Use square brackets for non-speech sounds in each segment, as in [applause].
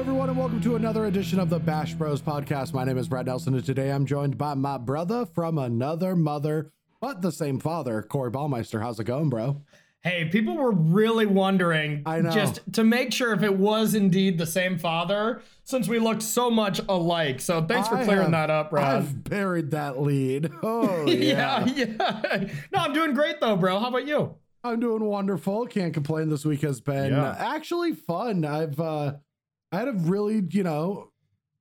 Hello, everyone, and welcome to another edition of the Bash Bros podcast. My name is Brad Nelson, and today I'm joined by my brother from another mother, but the same father, Corey Baumeister. How's it going, bro? Hey, people were really wondering I know. just to make sure if it was indeed the same father, since we looked so much alike. So thanks for I clearing have- that up, Brad. I've buried that lead. [laughs] Oh, yeah. yeah, yeah. No, I'm doing great though, bro. How about you? I'm doing wonderful. Can't complain. This week has been Yeah. actually fun. I've uh I had a really, you know,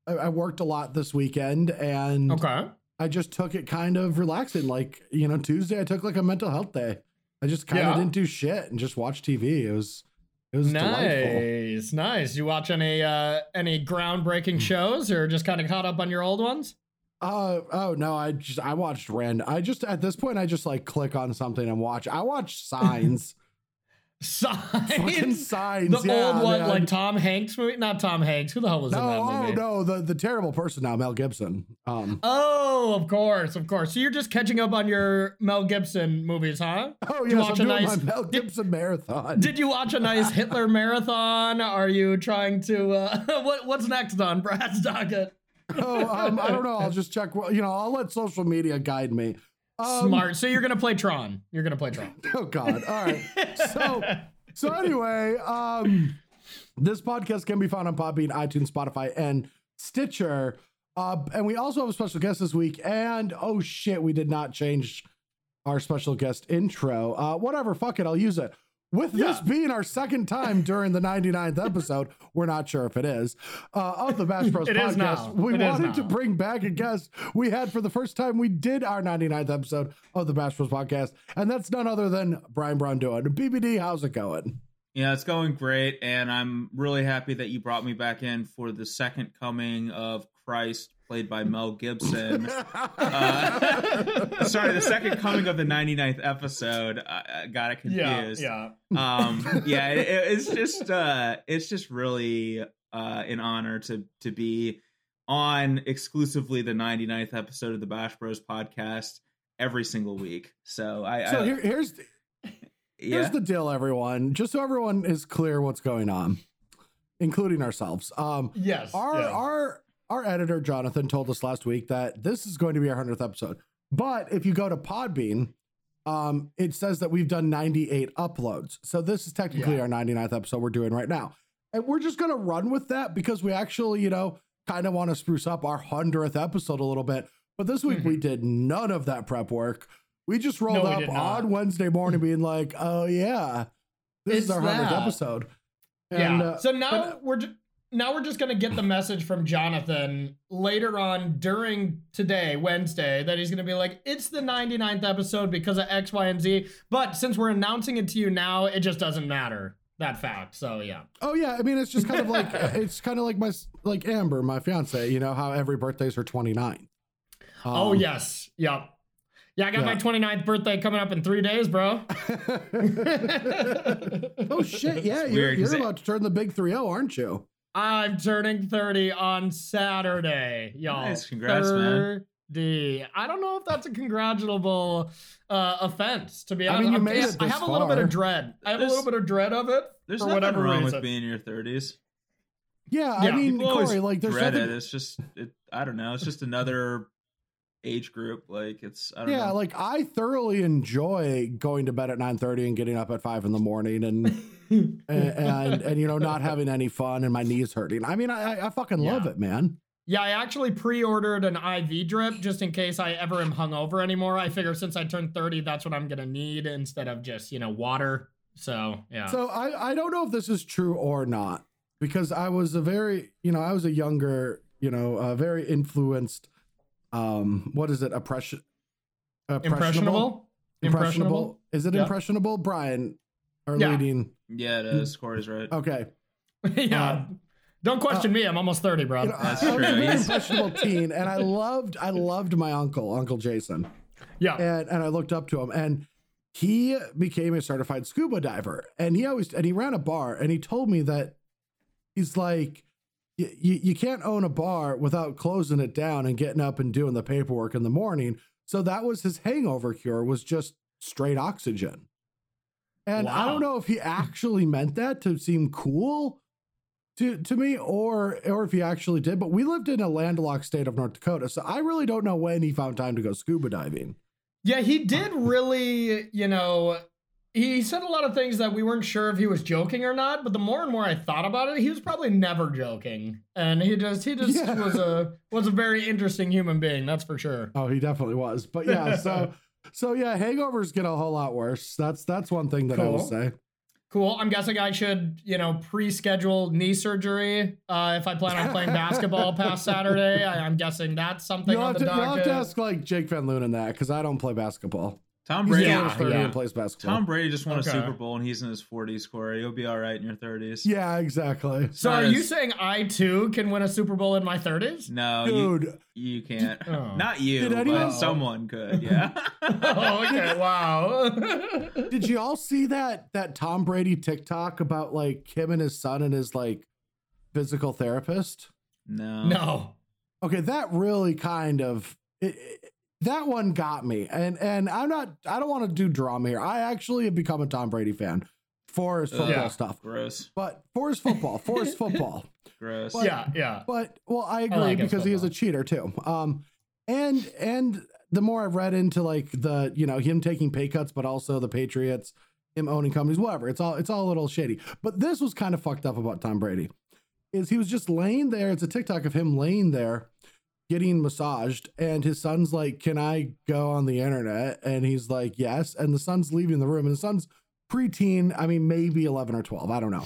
I, I worked a lot this weekend and Okay. I just took it kind of relaxing. Like, you know, Tuesday I took like a mental health day. I just kind of Yeah. didn't do shit and just watched TV. It was it was delightful. Nice, nice. You watch any uh any groundbreaking shows or just kind of caught up on your old ones? Uh oh no, I just I watched random. I just at this point I just like click on something and watch. I watched [laughs] signs. Fucking Signs. signs. The yeah, old one, man. like Tom Hanks movie. Not Tom Hanks. Who the hell was no, in that movie? oh no, the the terrible person now, Mel Gibson. Um Oh, of course, of course. So you're just catching up on your Mel Gibson movies, huh? [laughs] Oh Did you yes, I'm a doing nice- my Mel did- Gibson marathon. Did you watch a nice Hitler [laughs] marathon? Are you trying to uh [laughs] what what's next on Brad's docket? oh, um, I don't know. I'll just check. You know, I'll let social media guide me. Um, Smart. So you're gonna play Tron. You're gonna play Tron. [laughs] Oh God. All right. So [laughs] so anyway, um, this podcast can be found on Podbean, iTunes, Spotify, and Stitcher. Uh, and we also have a special guest this week. And oh shit, we did not change our special guest intro. Uh, whatever, fuck it, I'll use it. With this being our second time during the 99th episode, [laughs] we're not sure if it is, uh, of the Bash Bros It podcast, is now. we It wanted to bring back a guest we had for the first time we did our 99th episode of the Bash Bros podcast. And that's none other than Brian Braun-Duin. BBD, how's it going? Yeah, it's going great, and I'm really happy that you brought me back in for the second coming of Christ, played by Mel Gibson. [laughs] Uh, [laughs] sorry, the second coming of the 99th episode. I, I got it confused. yeah. Um, [laughs] yeah, it, it- it's just uh, it's just really uh, an honor to to be on exclusively the 99th episode of the Bash Bros podcast every single week. So I, So I here, here's here's yeah. the deal, everyone. Just so everyone is clear what's going on, including ourselves. Um, Yes. our yes. our our editor Jonathan told us last week that this is going to be our hundredth episode. But if you go to Podbean, um, it says that we've done 98 uploads. So this is technically Yeah. our 99th episode we're doing right now. And we're just gonna run with that because we actually, you know, kind of want to spruce up our hundredth episode a little bit. But this week we did none of that prep work. We just rolled Mm-hmm. No, up on Wednesday morning being like, oh yeah, this is our hundredth that. episode. yeah. Uh, so now we're now we're just gonna get the message from Jonathan later on during today, Wednesday, that he's gonna be like, it's the 99th episode because of X, Y, and Z. But since we're announcing it to you now, it just doesn't matter that fact. So yeah. Oh yeah, I mean it's just kind of like [laughs] it's kind of like my like Amber, my fiance. You know how every birthday's her 29. oh Um, yes. Yep. Yeah, I got my yeah. 29th birthday coming up in three days, bro. [laughs] [laughs] oh shit, yeah, you're, you're about to turn the big 3-0, aren't you? I'm turning 30 on Saturday, y'all. Nice, congrats, man. 30. I don't know if that's a congratulable uh, offense, to be I honest. mean, you I'm- made it I this have a little bit of dread. I have There's- a little bit of dread of it. There's for nothing whatever wrong reason. with being in your 30s. Yeah, I Yeah, mean, People always Corey, like there's dread nothing. it. It's just, it, I don't know. It's just another age group. Like it's, I don't Yeah, know. like I thoroughly enjoy going to bed at 9:30 and getting up at five in the morning and [laughs] [laughs] and, and and you know [laughs] not having any fun and my knees hurting. I mean, I I- fucking love it, man. Yeah, I actually pre-ordered an IV drip just in case I ever am hungover anymore. I figure since I turned 30, that's what I'm gonna need instead of just, you know, water. So yeah. So I I don't know if this is true or not because I was a very you know I was a younger you know uh, very influenced um what is it oppression impressionable? impressionable impressionable? is it Yeah. impressionable Brian our Yeah. leading yeah, it is. Corey's right. okay [laughs] yeah. Uh, Don't question me. I'm almost 30, bro. you know, I, That's I was a true. impressionable [laughs] teen and I loved I loved my uncle Uncle Jason yeah. and and I looked up to him and he became a certified scuba diver and he always and he ran a bar and he told me that he's like you, you can't own a bar without closing it down and getting up and doing the paperwork in the morning so that was his hangover cure was just straight oxygen and i don't know if he actually meant that to seem cool to to me, or or if he actually did. But we lived in a landlocked state of North Dakota, so I really don't know when he found time to go scuba diving. Yeah, he did really, you know, he said a lot of things that we weren't sure if he was joking or not, but the more and more I thought about it, he was probably never joking. And he just he just Yeah. was a was a very interesting human being, that's for sure. Oh, he definitely was. But yeah, so [laughs] so yeah, hangovers get a whole lot worse. That's that's one thing that I will say. Cool. I'm guessing I should, you know, pre-schedule knee surgery uh, if I plan on playing basketball past Saturday. I, I'm guessing that's something You'll on have, the to, you'll have to ask like Jake Van Loon in that because I don't play basketball. Tom Brady. Yeah, his 30 yeah. and plays basketball. Tom Brady just won Okay. a Super Bowl and he's in his 40s, Corey. You'll be all right in your 30s. yeah, exactly. so not are you saying I too can win a Super Bowl in my 30s? No, you Dude, you can't. Oh. Not you, Did anyone- but someone could. Yeah. [laughs] [laughs] oh, okay. Wow. [laughs] did you all see that that Tom Brady TikTok about like him and his son and his like physical therapist? no. no. Okay, that really kind of it, it- that one got me. And and I'm not I don't want to do drama here. I actually have become a Tom Brady fan for his football Yeah. stuff. Gross. But for his football, for his football. [laughs] Gross. But- yeah, yeah. But well, I agree like because he is a cheater too. Um, and and the more I've read into like the you know him taking pay cuts, but also the Patriots, him owning companies, whatever. It's all it's all a little shady. But this was kind of fucked up about Tom Brady, is he was just laying there. It's a TikTok of him laying there, getting massaged, and his son's like, "Can I go on the internet?" And he's like, "Yes." And the son's leaving the room, and the son's preteen. I mean, maybe eleven or twelve. I don't know.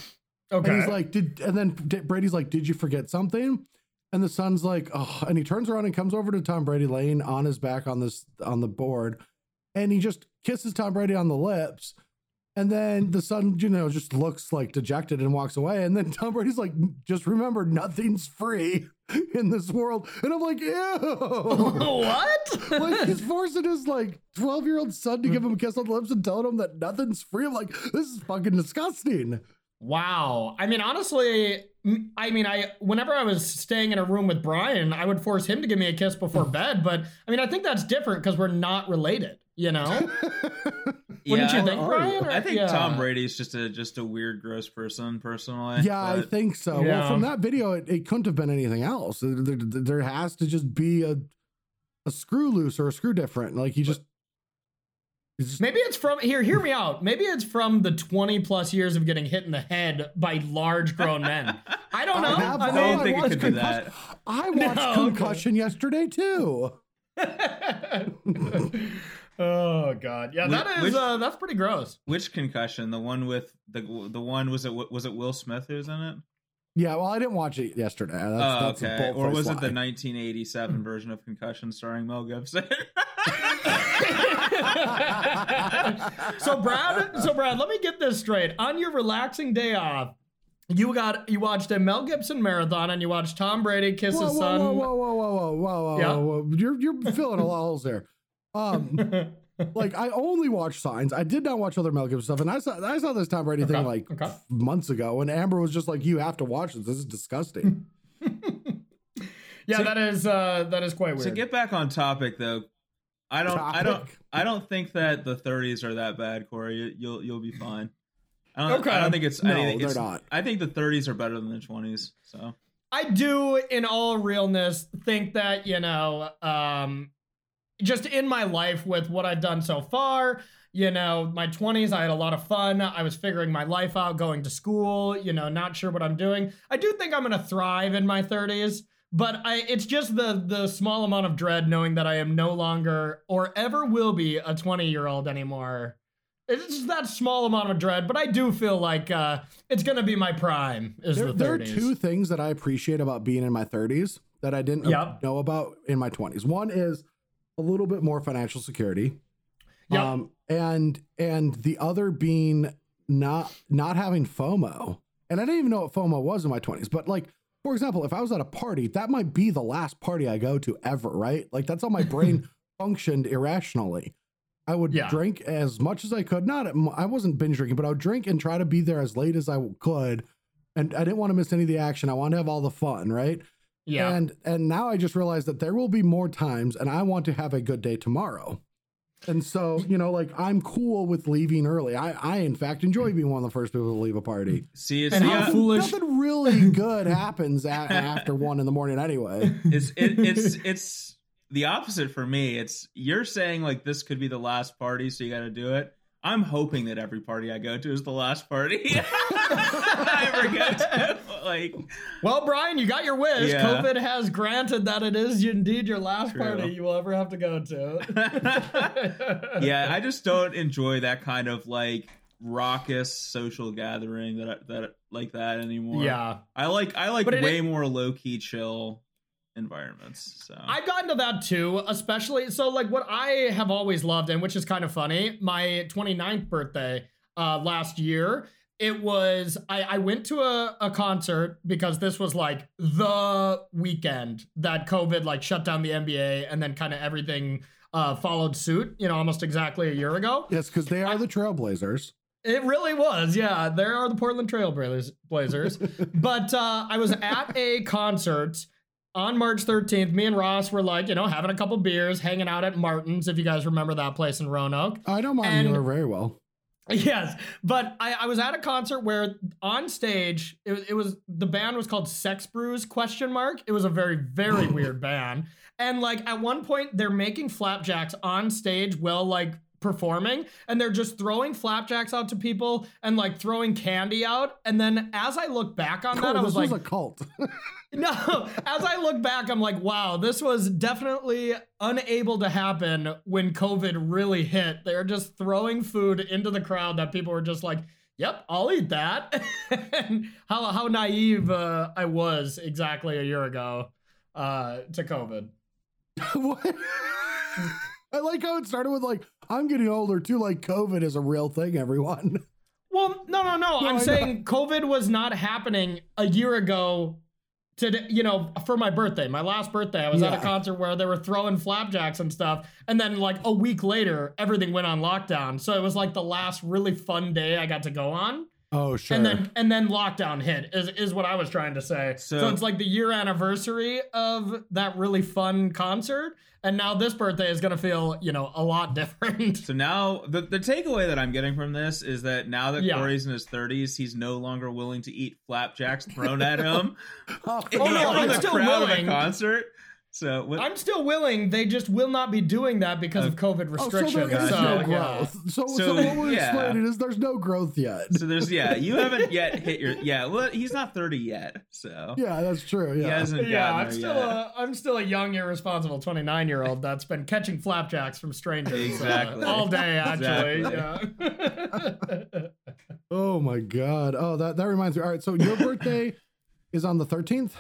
Okay. And he's like, did and then Brady's like, did you forget something? And the son's like, oh, and he turns around and comes over to Tom Brady laying on his back on this on the board, and he just kisses Tom Brady on the lips. And then the son, you know, just looks like dejected and walks away. And then [laughs] Tom Brady's like, just remember, nothing's free [laughs] in this world. And I'm like, ew. [laughs] what? [laughs] like he's forcing his like 12 year old son to give him a kiss on the lips and telling him that nothing's free. I'm like, this is fucking disgusting. Wow. I mean, honestly, I mean, I whenever I was staying in a room with Brian, I would force him to give me a kiss before bed. But I mean, I think that's different because we're not related. You know? [laughs] Wouldn't Yeah, you think, oh, Brian? you? or- I think yeah. Tom Brady's just a just a weird, gross person, personally. Yeah, I think so. Yeah. Well, from that video, it, it couldn't have been anything else. There, there, there has to just be a a screw loose or a screw different. Like he just, he's just Maybe it's from here. Hear me out. Maybe it's from the twenty plus years of getting hit in the head by large grown men. [laughs] I don't know. I have. I oh, don't mean, think it watched could be that. I watched No, okay. Concussion yesterday too. [laughs] oh god, yeah, that Which- is which- uh, that's pretty gross. Which concussion? The one with the the one was it was it Will Smith who's in it? Yeah, well, I didn't watch it yesterday. That's, oh, that's a okay. Or bold-faced was it the 1987 [laughs] version of Concussion starring Mel Gibson? [laughs] so Brad, so Brad, let me get this straight. On your relaxing day off, you got you watched a Mel Gibson marathon and you watched Tom Brady kiss Whoa, his whoa, son. whoa, whoa, whoa, whoa, whoa, whoa, whoa, Yeah. whoa, whoa. You're you're filling a lot of holes there. Um, [laughs] like I only watched Signs. I did not watch other Mel Gibson stuff, and I saw I saw this Tom Brady thing like okay. months ago, and Amber was just like, "You have to watch this. This is disgusting." [laughs] yeah, So- that is uh that is quite weird. to get back on topic though, I don't I don't I don't think that the 30s are that bad, Corey. You- You'll you'll be fine. I don't, Okay. I don't think it's. No, I think they're it's, not. I think the 30s are better than the 20s. So I do, in all realness, think that, you know, um, just in my life with what I've done so far, you know, my 20s, I had a lot of fun. I was figuring my life out, going to school, you know, not sure what I'm doing. I do think I'm going to thrive in my 30s. But I, it's just the the small amount of dread knowing that I am no longer or ever will be a 20 year old anymore. It's just that small amount of dread, but I do feel like uh, it's gonna be my prime. Is there, the 30s? there are two things that I appreciate about being in my 30s that I didn't Yep. know about in my 20s. One is a little bit more financial security. Yep. Um, and and the other being not not having FOMO. And I didn't even know what FOMO was in my 20s, but like for example, if I was at a party, that might be the last party I go to ever, right? Like that's how my brain [laughs] functioned irrationally. I would Yeah. drink as much as I could. Not at, I wasn't binge drinking, but I would drink and try to be there as late as I could. And I didn't want to miss any of the action. I wanted to have all the fun, right? Yeah. And and now I just realized that there will be more times, and I want to have a good day tomorrow. And so, you know, like I'm cool with leaving early. I, I in fact enjoy being one of the first people to leave a party. See, it's And how foolish- Nothing really good happens a- after one in the morning anyway. it's it, it's it's the opposite for me. It's you're saying like this could be the last party, so you got to do it. I'm hoping that every party I go to is the last party [laughs] I ever go to. Like, Well, Brian, you got your wish. Yeah. COVID has granted that it is indeed your last True. party you will ever have to go to. [laughs] yeah, I just don't [laughs] enjoy that kind of like raucous social gathering that I, that like that anymore. yeah. I like I like But it- way more low key chill environments. So I've gotten to that too, especially so like what I have always loved and which is kind of funny, my 29th birthday uh last year, it was I, I went to a, a concert because this was like the weekend that COVID like shut down the NBA and then kind of everything uh followed suit, you know, almost exactly a year ago. Yes, because they are the trailblazers. It really was, yeah. There are the Portland Trail Blazers. Blazers. [laughs] but uh, I was at a concert on March 13th. Me and Ross were like, you know, having a couple beers, hanging out at Martin's, if you guys remember that place in Roanoke. I know And- Mueller very well. Yes, but I, I was at a concert where on stage it, was- it was the band was called Sex Brews question mark. It was a very very [laughs] weird band, and like at one point they're making flapjacks on stage while like performing, and they're just throwing flapjacks out to people and like throwing candy out. And then as I look back on that, Oh, I this was like, was a cult. [laughs] no, as I look back, I'm like, wow, this was definitely unable to happen when COVID really hit. They're just throwing food into the crowd that people were just like, yep, I'll eat that. [laughs] and how, how naive uh, I was exactly a year ago uh, to COVID. [laughs] what? I like how it started with like, I'm getting older too. Like COVID is a real thing, everyone. Well, no, no, no. No, [laughs] I'm I saying COVID was not happening a year ago. To you know, for my birthday, my last birthday, I was at a concert where they were throwing flapjacks and stuff, and then like a week later, everything went on lockdown. So it was like the last really fun day I got to go on, Oh, sure. and then and then lockdown hit. Is is what I was trying to say. So, So- it's like the year anniversary of that really fun concert, and now this birthday is gonna feel you know a lot different. So now the the takeaway that I'm getting from this is that now that Yeah. Corey's in his 30s, he's no longer willing to eat flapjacks thrown at him [laughs] oh, [laughs] Oh, no, from I'm the still crowd willing. of a concert. So what, I'm still willing. They just will not be doing that because of COVID Oh, so restrictions. there is Gotcha. no yeah. growth. So, so, So, what we're yeah. explaining is there's no growth yet. so there's yeah, you [laughs] haven't yet hit your yeah. Well, he's not 30 yet, so Yeah, that's true. he Yeah. hasn't Yeah, I'm still yet. a I'm still a young, irresponsible 29 year old that's been catching flapjacks from strangers uh, Exactly. all day. Actually, Exactly. yeah. [laughs] Oh my god. Oh, that that reminds me. All right, so your birthday [coughs] is on the 13th.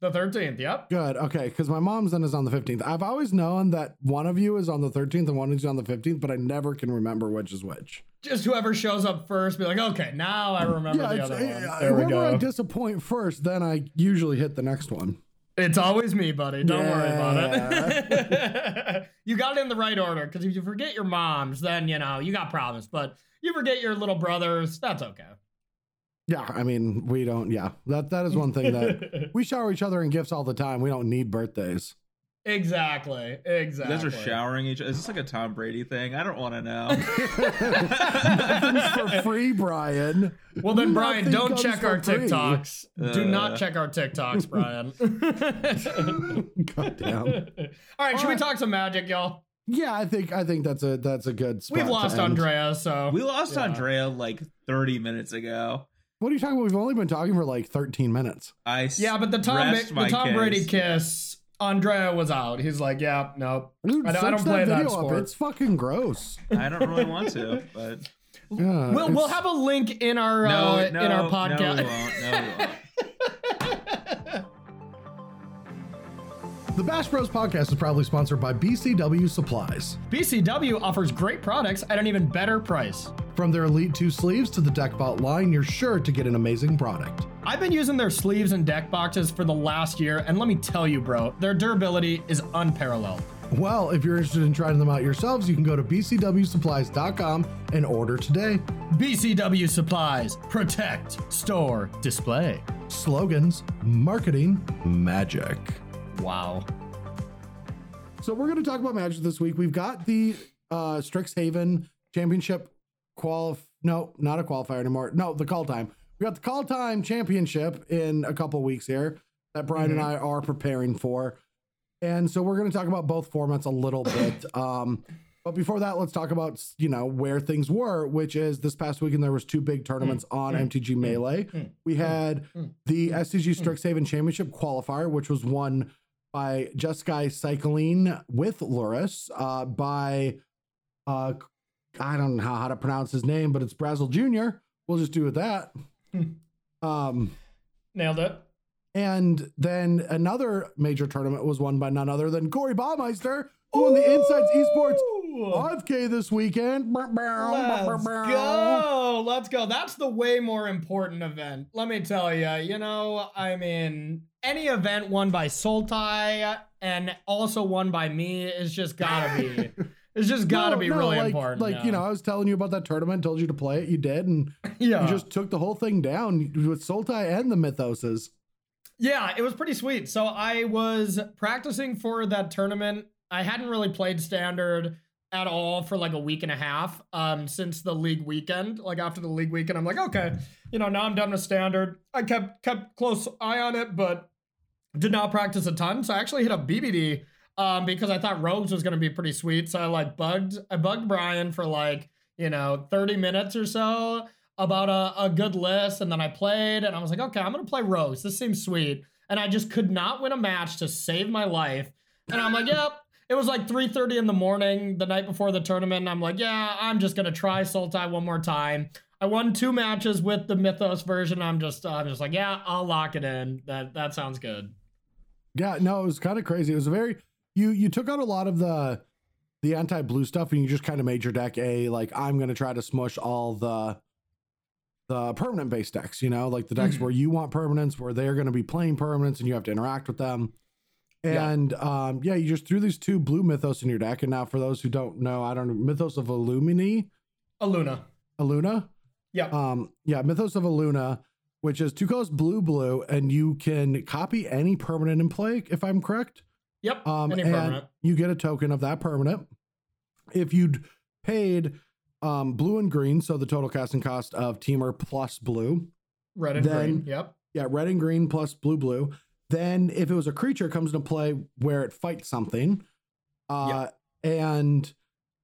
The 13th. Yep. Good. Okay, because my mom's then is on the 15th. I've always known that one of you is on the 13th and one is on the 15th, but I never can remember which is which. Just whoever shows up first, be like, okay, now I remember yeah, the other yeah, one. Uh, there we whoever I disappoint first, then I usually hit the next one. It's always me, buddy. Don't worry about it. [laughs] you got it in the right order because if you forget your moms, then you know you got problems. But you forget your little brothers, that's okay. Yeah, I mean, we don't. Yeah, that that is one thing that [laughs] we shower each other in gifts all the time. We don't need birthdays. exactly, You exactly. guys are showering each. Is this like a Tom Brady thing? I don't want to know. [laughs] Nothing's for [laughs] free, Brian. Well then, Brian, Nothing don't check our free. TikToks. Do not Uh. check our TikToks, Brian. God damn. All right, should we talk some magic, y'all? Yeah, I think I think that's a that's a good spot. We've to lost end. Andrea, so we lost Yeah. Andrea like 30 minutes ago. What are you talking about? We've only been talking for like 13 minutes. I s- Yeah, but the Tom rest the Tom. Brady kiss, Andrea was out. He's like, yeah, nope. Dude, I don't- I search don't play that video up. sport. It's fucking gross. I don't really want to, but [laughs] Yeah, We'll, we'll have a link in our no, uh, no, in our No, podcast. we won't. No, we won't. [laughs] The Bash Bros podcast is proudly sponsored by BCW Supplies. BCW offers great products at an even better price. From their Elite 2 sleeves to the deck belt line, you're sure to get an amazing product. I've been using their sleeves and deck boxes for the last year, and let me tell you, bro, their durability is unparalleled. Well, if you're interested in trying them out yourselves, you can go to bcwsupplies.com and order today. BCW Supplies, protect, store, display. Slogans, marketing, magic. Wow. So we're going to talk about magic this week. We've got the uh, Strixhaven Championship qualif. No, not a qualifier anymore. No, the Kaldheim. We got the Kaldheim championship in a couple weeks here that Brian and mm-hmm. I are preparing for. And so we're going to talk about both formats a little bit. [coughs] Um, but before that, let's talk about you know where things were, which is this past weekend there was two big tournaments mm. on mm. MTG mm. Melee. We had the SCG Strixhaven Championship qualifier, which was won by Jeskai Cycling with Lurrus, uh, by uh, I don't know how to pronounce his name, but it's Brazel Jr. We'll just do with that. [laughs] um, Nailed it. and then another major tournament was won by none other than Corey Baumeister, who won the Insights Esports 5K this weekend. Let's go. Let's go. That's the way more important event. Let me tell you. You know, I mean, any event won by Sultai and also won by me is just gotta be. [laughs] It's just gotta No, be no, really like, important. Like, you know, I was telling you about that tournament, told you to play it, you did, and [laughs] yeah. you just took the whole thing down with Sultai and the Mythoses. Yeah, it was pretty sweet. So I was practicing for that tournament. I hadn't really played standard at all for like a week and a half um since the league weekend. Like after the league weekend, I'm like, okay, you know, now I'm done with standard. I kept kept close eye on it, but did not practice a ton. So I actually hit up BBD um because I thought Rogues was gonna be pretty sweet. So I like bugged I bugged Brian for like, you know, 30 minutes or so about a, a good list and then I played and I was like, okay, I'm gonna play Rose. This seems sweet. And I just could not win a match to save my life. And I'm like, yep. It was like 3:30 in the morning the night before the tournament. And I'm like, yeah, I'm just gonna try Sultai one more time. I won two matches with the Mythos version. I'm just I'm just like, yeah, I'll lock it in. That that sounds good. Yeah, no, it was kind of crazy. It was a very you you took out a lot of the the anti-blue stuff and you just kind of made your deck a like I'm gonna try to smush all the the permanent based decks, you know, like the decks Mhm. where you want permanents, where they're gonna be playing permanents and you have to interact with them. Yeah. And um yeah, you just threw these two blue mythos in your deck. And now for those who don't know, I don't know, Mythos of Illumini, Aluna. Aluna. Yeah. Um, yeah, Mythos of Aluna, which is two colors blue, blue, and you can copy any permanent in play, if I'm correct. Yep. Um, and permanent. you get a token of that permanent. If you'd paid um, blue and green, so the total casting cost of Temur plus blue, Red and then- green. Yep. yeah, red and green plus blue, blue. Then if it was a creature, it comes into play where it fights something. Uh, And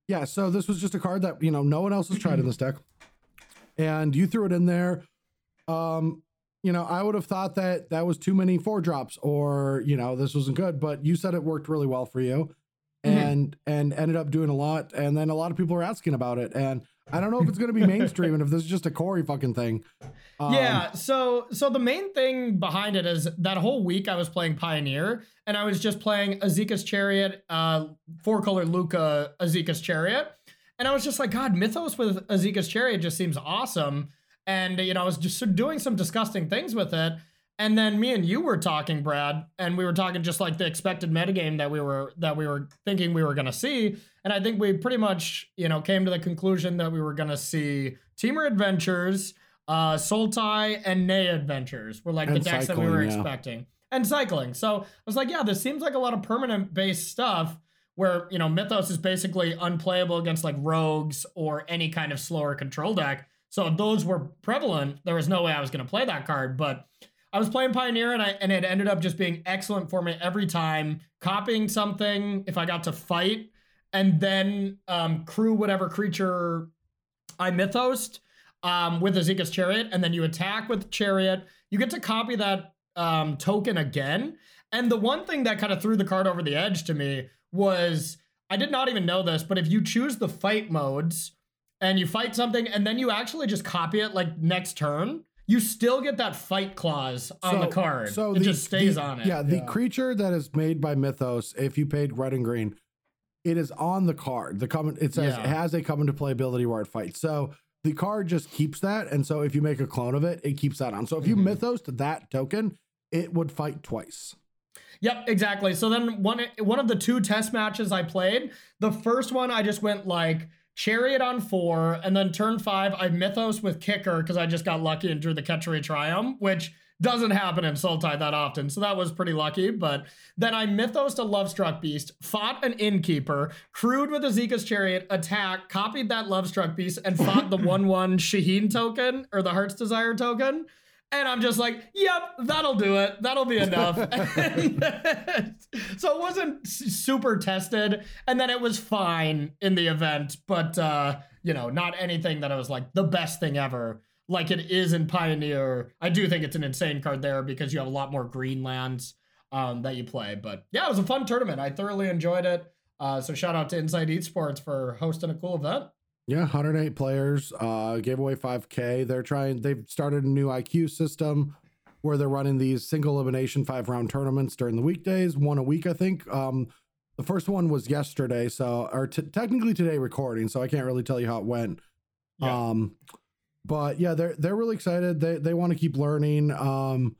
yeah, so this was just a card that, you know, no one else has tried in [clears throat] this deck. And you threw it in there. Um, you know, I would have thought that that was too many four drops or, you know, this wasn't good, but you said it worked really well for you Mhm. and and ended up doing a lot. And then a lot of people are asking about it. And I don't know if it's going to be mainstream and if this is just a Corey fucking thing. Um, yeah, so so the main thing behind it is that whole week I was playing Pioneer and I was just playing Esika's Chariot, uh, four color Luca Esika's Chariot. And I was just like, God, Mythos with Esika's Chariot just seems awesome. And you know, I was just doing some disgusting things with it. And then me and you were talking, Brad, and we were talking just like the expected metagame that we were that we were thinking we were gonna see. And I think we pretty much, you know, came to the conclusion that we were gonna see Temur Adventures, uh, Sultai, and Naya Adventures were like the And decks that we were yeah. expecting. And cycling. So I was like, yeah, this seems like a lot of permanent based stuff where, you know, Mythos is basically unplayable against like rogues or any kind of slower control deck. So those were prevalent, there was no way I was gonna play that card. But I was playing Pioneer and I and it ended up just being excellent for me every time, copying something if I got to fight, and then um, crew whatever creature I mythosed um, with Esika's Chariot, and then you attack with Chariot. You get to copy that um, token again. And the one thing that kind of threw the card over the edge to me was I did not even know this, but if you choose the fight modes and you fight something and then you actually just copy it like next turn, you still get that fight clause on the card. So it just stays the- on it. Yeah, the creature that is made by Mythos, if you paid red and green, it is on the card. The comment it says Yeah. it has a come into play ability where it fights. So the card just keeps that, and so if you make a clone of it, it keeps that on. So if you Mhm. Mythos to that token, it would fight twice. Yep, exactly. So then one one of the two test matches I played, the first one I just went like Chariot on four, and then turn five I Mythos with Kicker because I just got lucky and drew the Ketchery Triumph, which doesn't happen in Sultai that often, so that was pretty lucky. But then I mythos to Lovestruck Beast, fought an innkeeper, crewed with Esika's chariot, attack, copied that Lovestruck Beast, and fought the [laughs] one one Shaheen token or the Heart's Desire token. And I'm just like, yep, that'll do it. That'll be enough. [laughs] [laughs] so it wasn't super tested. And then it was fine in the event, but, uh, you know, not anything that I was like the best thing ever like it is in Pioneer. I do think it's an insane card there because you have a lot more green lands um, that you play. But yeah, it was a fun tournament. I thoroughly enjoyed it. Uh, so shout out to Inside Esports for hosting a cool event. Yeah, 108 players, uh, gave away 5K. They're trying, they've started a new IQ system where they're running these single elimination five round tournaments during the weekdays, one a week, I think. Um, the first one was yesterday, so, or t- technically today recording, so I can't really tell you how it went. Yeah. Um, but yeah, they're they're really excited. They they want to keep learning. Um,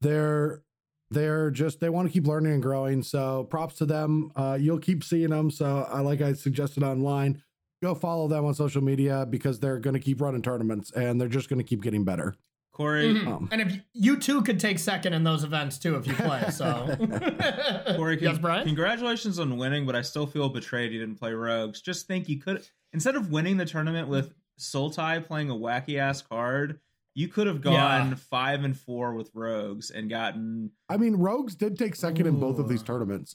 they're they're just they want to keep learning and growing. So props to them. Uh, you'll keep seeing them. So I like I suggested online, go follow them on social media because they're going to keep running tournaments and they're just going to keep getting better. Corey, mm-hmm. um, and if you, you too could take second in those events too if you [laughs] play. So, [laughs] Corey, yes, Brian. Congratulations on winning, but I still feel betrayed you didn't play Rogues. Just think you could instead of winning the tournament with Sultai playing a wacky ass card, you could have gone yeah. five and four with Rogues and gotten. I mean, Rogues did take second Ooh. in both of these tournaments.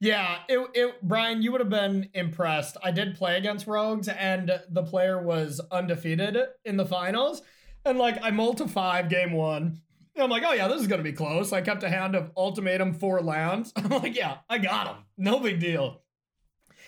Yeah, it, it Brian, you would have been impressed. I did play against Rogues, and the player was undefeated in the finals. And like, I multi five game one. I'm like, oh yeah, this is gonna be close. I kept a hand of ultimatum four lands. [laughs] I'm like, yeah, I got him. No big deal.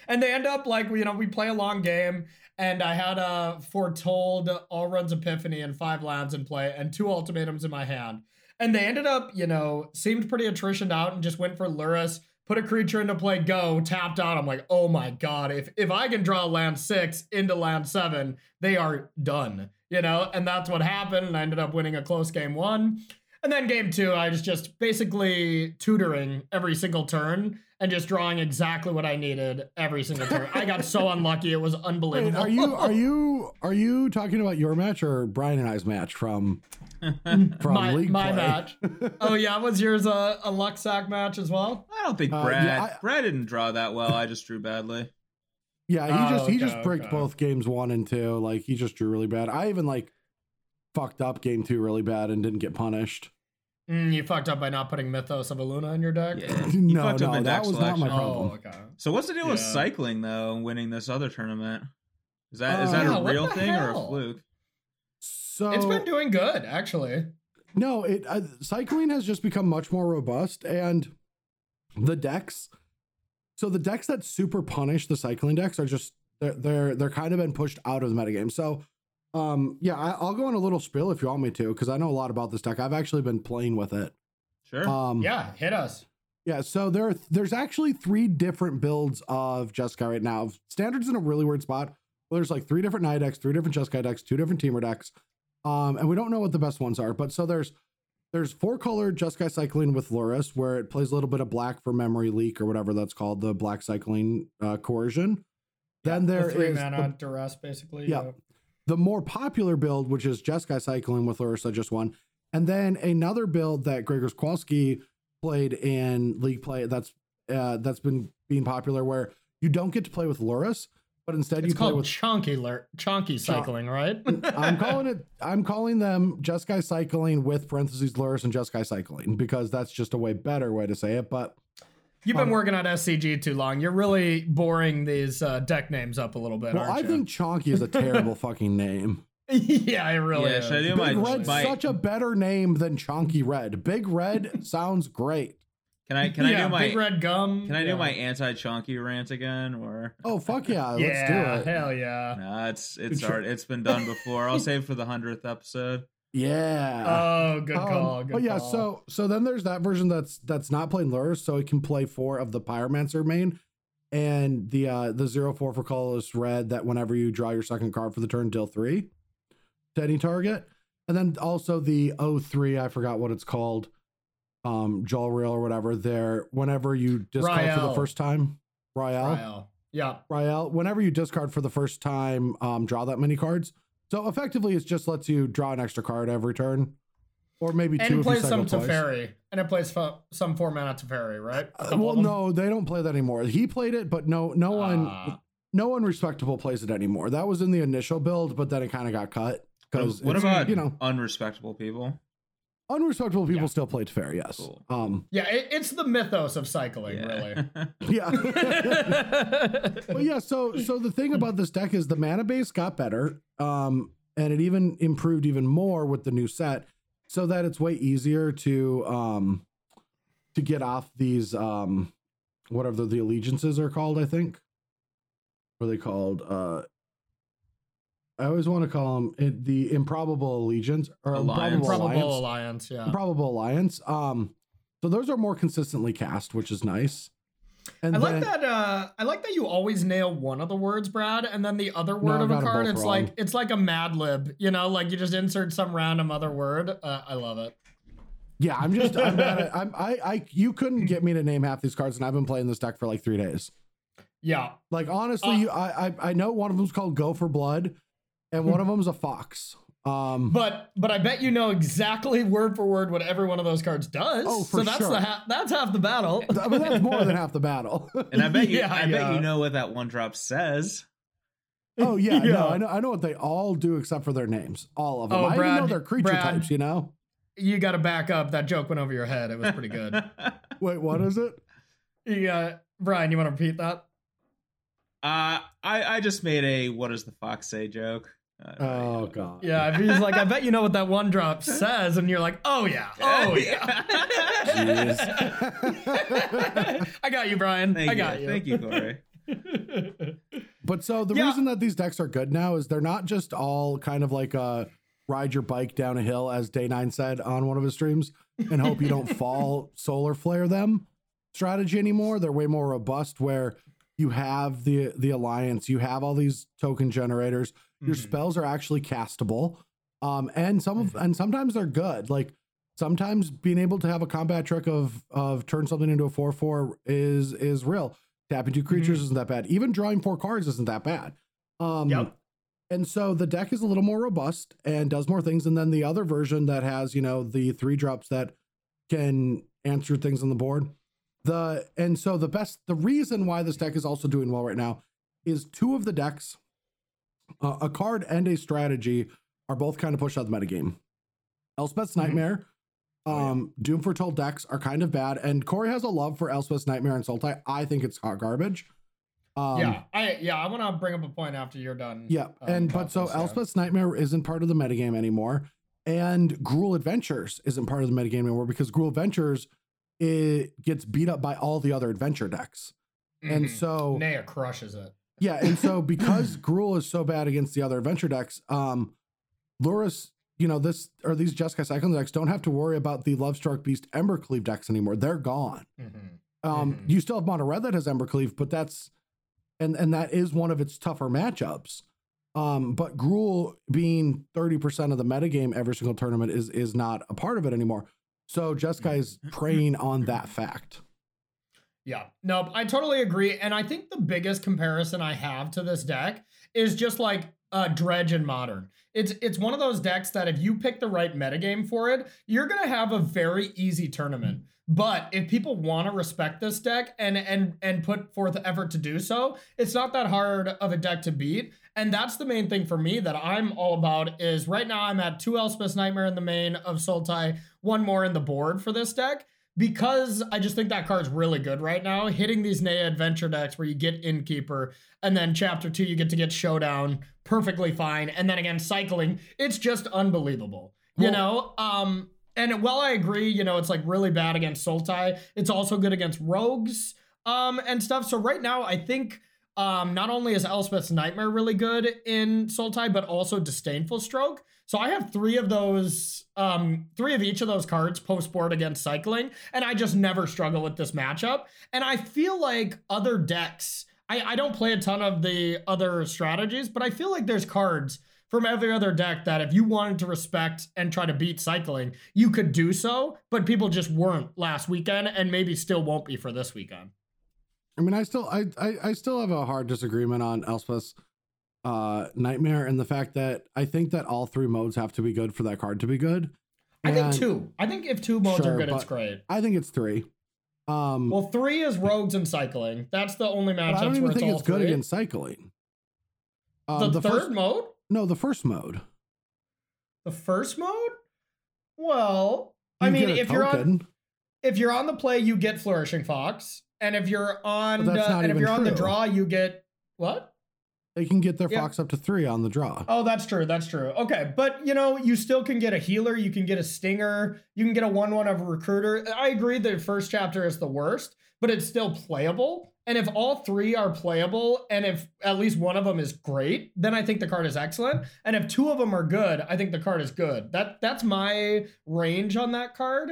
And they end up like, you know, we play a long game, and I had a foretold Alrund's Epiphany and five lands in play and two ultimatums in my hand. And they ended up, you know, seemed pretty attritioned out and just went for Lurrus, put a creature into play, go, tapped out. I'm like, oh my god, if if I can draw land six into land seven, they are done. You know, and that's what happened. And I ended up winning a close game one. And then game two, I was just basically tutoring every single turn and just drawing exactly what I needed every single turn. I got so [laughs] unlucky; it was unbelievable. Wait, are you are you are you talking about your match or Brian and I's match from [laughs] from my, league my play? match? Oh yeah, was yours a, a luck sack match as well? I don't think uh, Brad yeah, I, Brad didn't draw that well. I just drew badly. Yeah, he oh, just okay, he just bricked okay. both games one and two. Like he just drew really bad. I even like fucked up game two really bad and didn't get punished. Mm, you fucked up by not putting Mythos of Illuna in your deck. Yeah. [laughs] no, no, that was not my problem. Oh, okay. So what's the deal yeah. with cycling though? Winning this other tournament is that uh, is that yeah, a real thing hell? or a fluke? So it's been doing good actually. No, it uh, cycling has just become much more robust, and the decks. So the decks that super punish the cycling decks are just they're they're they're kind of been pushed out of the metagame. So um, yeah, I, will go on a little spill if you want me to, because I know a lot about this deck. I've actually been playing with it. Sure. Um, yeah, hit us. Yeah, so there, there's actually three different builds of Jeskai right now. Standards in a really weird spot. Well, there's like three different Night decks, three different Jeskai decks, two different Temur decks, um, and we don't know what the best ones are. But so there's there's four color Jeskai cycling with Lurrus, where it plays a little bit of black for memory leak or whatever that's called, the black cycling uh, coercion. Then yeah, there the three is mana the, duress, basically. Yeah. yeah the more popular build, which is Jeskai cycling with Lurrus just one, and then another build that Gregor Kowalski played in league play that's uh, that's been being popular where you don't get to play with Lurrus, but instead it's you play with chunky lur- chunky cycling, right? [laughs] I'm calling it. I'm calling them Jeskai cycling with parentheses Lurrus and Jeskai cycling because that's just a way better way to say it. But You've been um, working on SCG too long. You're really boring these uh, deck names up a little bit. Well, I you? think Chonky is a [laughs] terrible fucking name. yeah, I really. Yeah, should I do Big my, Red's my... such a better name than Chonky Red. Big Red [laughs] sounds great. Can I can yeah, I do my big red gum? Can I yeah. do my anti chonky rant again? Or oh fuck yeah, let's yeah, do it. Hell yeah. Nah, it's it's art. It's been done before. I'll save for the hundredth episode. Yeah. Oh, good um, call. Good but yeah, call. so so then there's that version that's that's not playing Lurrus, so it can play four of the Pyromancer main, and the uh the zero four for colorless red that whenever you draw your second card for the turn, deal three to any target, and then also the 03, I forgot what it's called, um, Jolrael or whatever. There, whenever you discard Rael. for the first time, Rael. Rael. Yeah. Rael. Whenever you discard for the first time, um, draw that many cards so effectively, it just lets you draw an extra card every turn. or maybe And two it plays some twice. Teferi. And it plays fo- some four mana Teferi, right? Uh, well, no, they don't play that anymore. He played it, but no, no one, Ah. no one respectable plays it anymore. That was in the initial build, but then it kind of got cut because What about you know unrespectable people? Unrespectable people Yeah. still play fair. Yes. Cool. Um. Yeah, it, it's the mythos of cycling, Yeah. [laughs] Yeah. [laughs] but yeah. So so the thing about this deck is the mana base got better. Um. And it even improved even more with the new set, so that it's way easier to um to get off these um whatever the allegiances are called. I think. What are they called? Uh. I always want to call them it, the improbable allegiance or Alliance. improbable Probable alliance. alliance, yeah. Improbable alliance. Um, so those are more consistently cast, which is nice. And I like that. Uh, I like that you always nail one of the words, Brad, and then the other word I of a card. It's wrong. like it's like a Mad Lib, you know, like you just insert some random other word. Uh, I love it. Yeah, I'm just I'm bad at I'm I I you couldn't get me to name half these cards, and I've been playing this deck for like three days. Yeah, Like honestly, Uh, you I, I I know one of them's called Go for Blood, and one of them's a fox. Um, but but I bet you know exactly word for word what every one of those cards does. Oh, for so that's sure. the ha- that's half the battle. I mean, that's more than half the battle. [laughs] And I bet you, [laughs] Yeah, I bet you know what that one drop says. oh yeah, [laughs] Yeah. no, I know I know what they all do except for their names, all of them. Oh, I even know Brad, their creature Brad. types. You know. you got to back up. That joke went over your head. It was pretty good. Wait, what is it? Yeah, Brian. You want to repeat that? Uh, I I just made a what does the fox say joke. Uh, Oh god. Yeah, if he's like, I bet you know what that one drop says, and you're like, oh yeah, [laughs] oh yeah. [laughs] I got you, Brian. Thank I you. got you. Thank you, Corey. [laughs] But so the Yeah. reason that these decks are good now is they're not just all kind of like a ride your bike down a hill, as Day Nine said on one of his streams, and hope you don't fall solar flare them strategy anymore. They're way more robust where you have the the alliance, you have all these token generators, your Mm-hmm. Mhm. spells are actually castable. Um, and some of and sometimes they're good. Like sometimes being able to have a combat trick of of turn something into a four four is is real. Tapping two creatures isn't that bad. Even drawing four cards isn't that bad. Um, Yep. And so the deck is a little more robust and does more things. And then the other version that has you know the three drops that can answer things on the board. The and so the best the reason why this deck is also doing well right now is two of the decks, uh, a card and a strategy, are both kind of pushed out the metagame. Elspeth's Mhm. Nightmare, Oh, yeah. um, Doom Foretold decks are kind of bad, and Corey has a love for Elspeth's Nightmare and Sultai. I think it's hot garbage. Um, yeah, I yeah, I want to bring up a point after you're done. yeah, um, and but so yeah. Elspeth's Nightmare isn't part of the metagame anymore, and Gruul Adventures isn't part of the metagame anymore because Gruul Adventures it gets beat up by all the other adventure decks, and Mhm. so Naya crushes it. yeah, and so [laughs] because Gruul is so bad against the other adventure decks, um, Lurrus, you know, this or these Jeskai Cyclone decks don't have to worry about the Lovestruck Beast Embercleave decks anymore. They're gone. Mhm. Um, Mhm. you still have Mono Red that has Embercleave, but that's and and that is one of its tougher matchups. Um, but Gruul being 30% of the metagame every single tournament is is not a part of it anymore. So Jeskai is [laughs] preying on that fact. Yeah, no, I totally agree. And I think the biggest comparison I have to this deck is just like uh, Dredge and Modern. It's it's one of those decks that if you pick the right metagame for it, you're gonna have a very easy tournament. But if people want to respect this deck and and and put forth effort to do so, it's not that hard of a deck to beat. And that's the main thing for me that I'm all about is right now I'm at two Elspeth's Nightmare in the main of Sultai, one more in the board for this deck because I just think that card's really good right now. Hitting these Naya adventure decks where you get Innkeeper and then chapter two, you get to get Showdown perfectly fine. And then again, cycling, it's just unbelievable. You know? Um, and while I agree, you know, it's like really bad against Sultai, it's also good against rogues um, and stuff. So right now, I think um, not only is Elspeth's Nightmare really good in Sultai, but also Disdainful Stroke. So I have three of those, um, three of each of those cards post board against cycling, and I just never struggle with this matchup. And I feel like other decks, I, I don't play a ton of the other strategies, but I feel like there's cards from every other deck that if you wanted to respect and try to beat cycling, you could do so, but people just weren't last weekend and maybe still won't be for this weekend. I mean, I still I I, I still have a hard disagreement on Elspeth's uh, Nightmare and the fact that I think that all three modes have to be good for that card to be good. I think two. I think if two modes Sure, are good, it's great. I think it's three. Um, Well, three is rogues and cycling. That's the only but matchups I don't even it's think it's good three. against cycling. the, Um, third first, mode, no, the first mode. the first mode. Well, I mean, if you're on if you're on the play, you get flourishing fox, and if you're on uh, and if you're on the draw, you get what? they can get their Yeah. fox up to three on the draw. Oh, that's true. That's true. Okay, but you know, you still can get a healer. You can get a stinger. You can get a one-one of a recruiter. I agree. The first chapter is the worst, but it's still playable. And if all three are playable, and if at least one of them is great, then I think the card is excellent. And if two of them are good, I think the card is good. That that's my range on that card.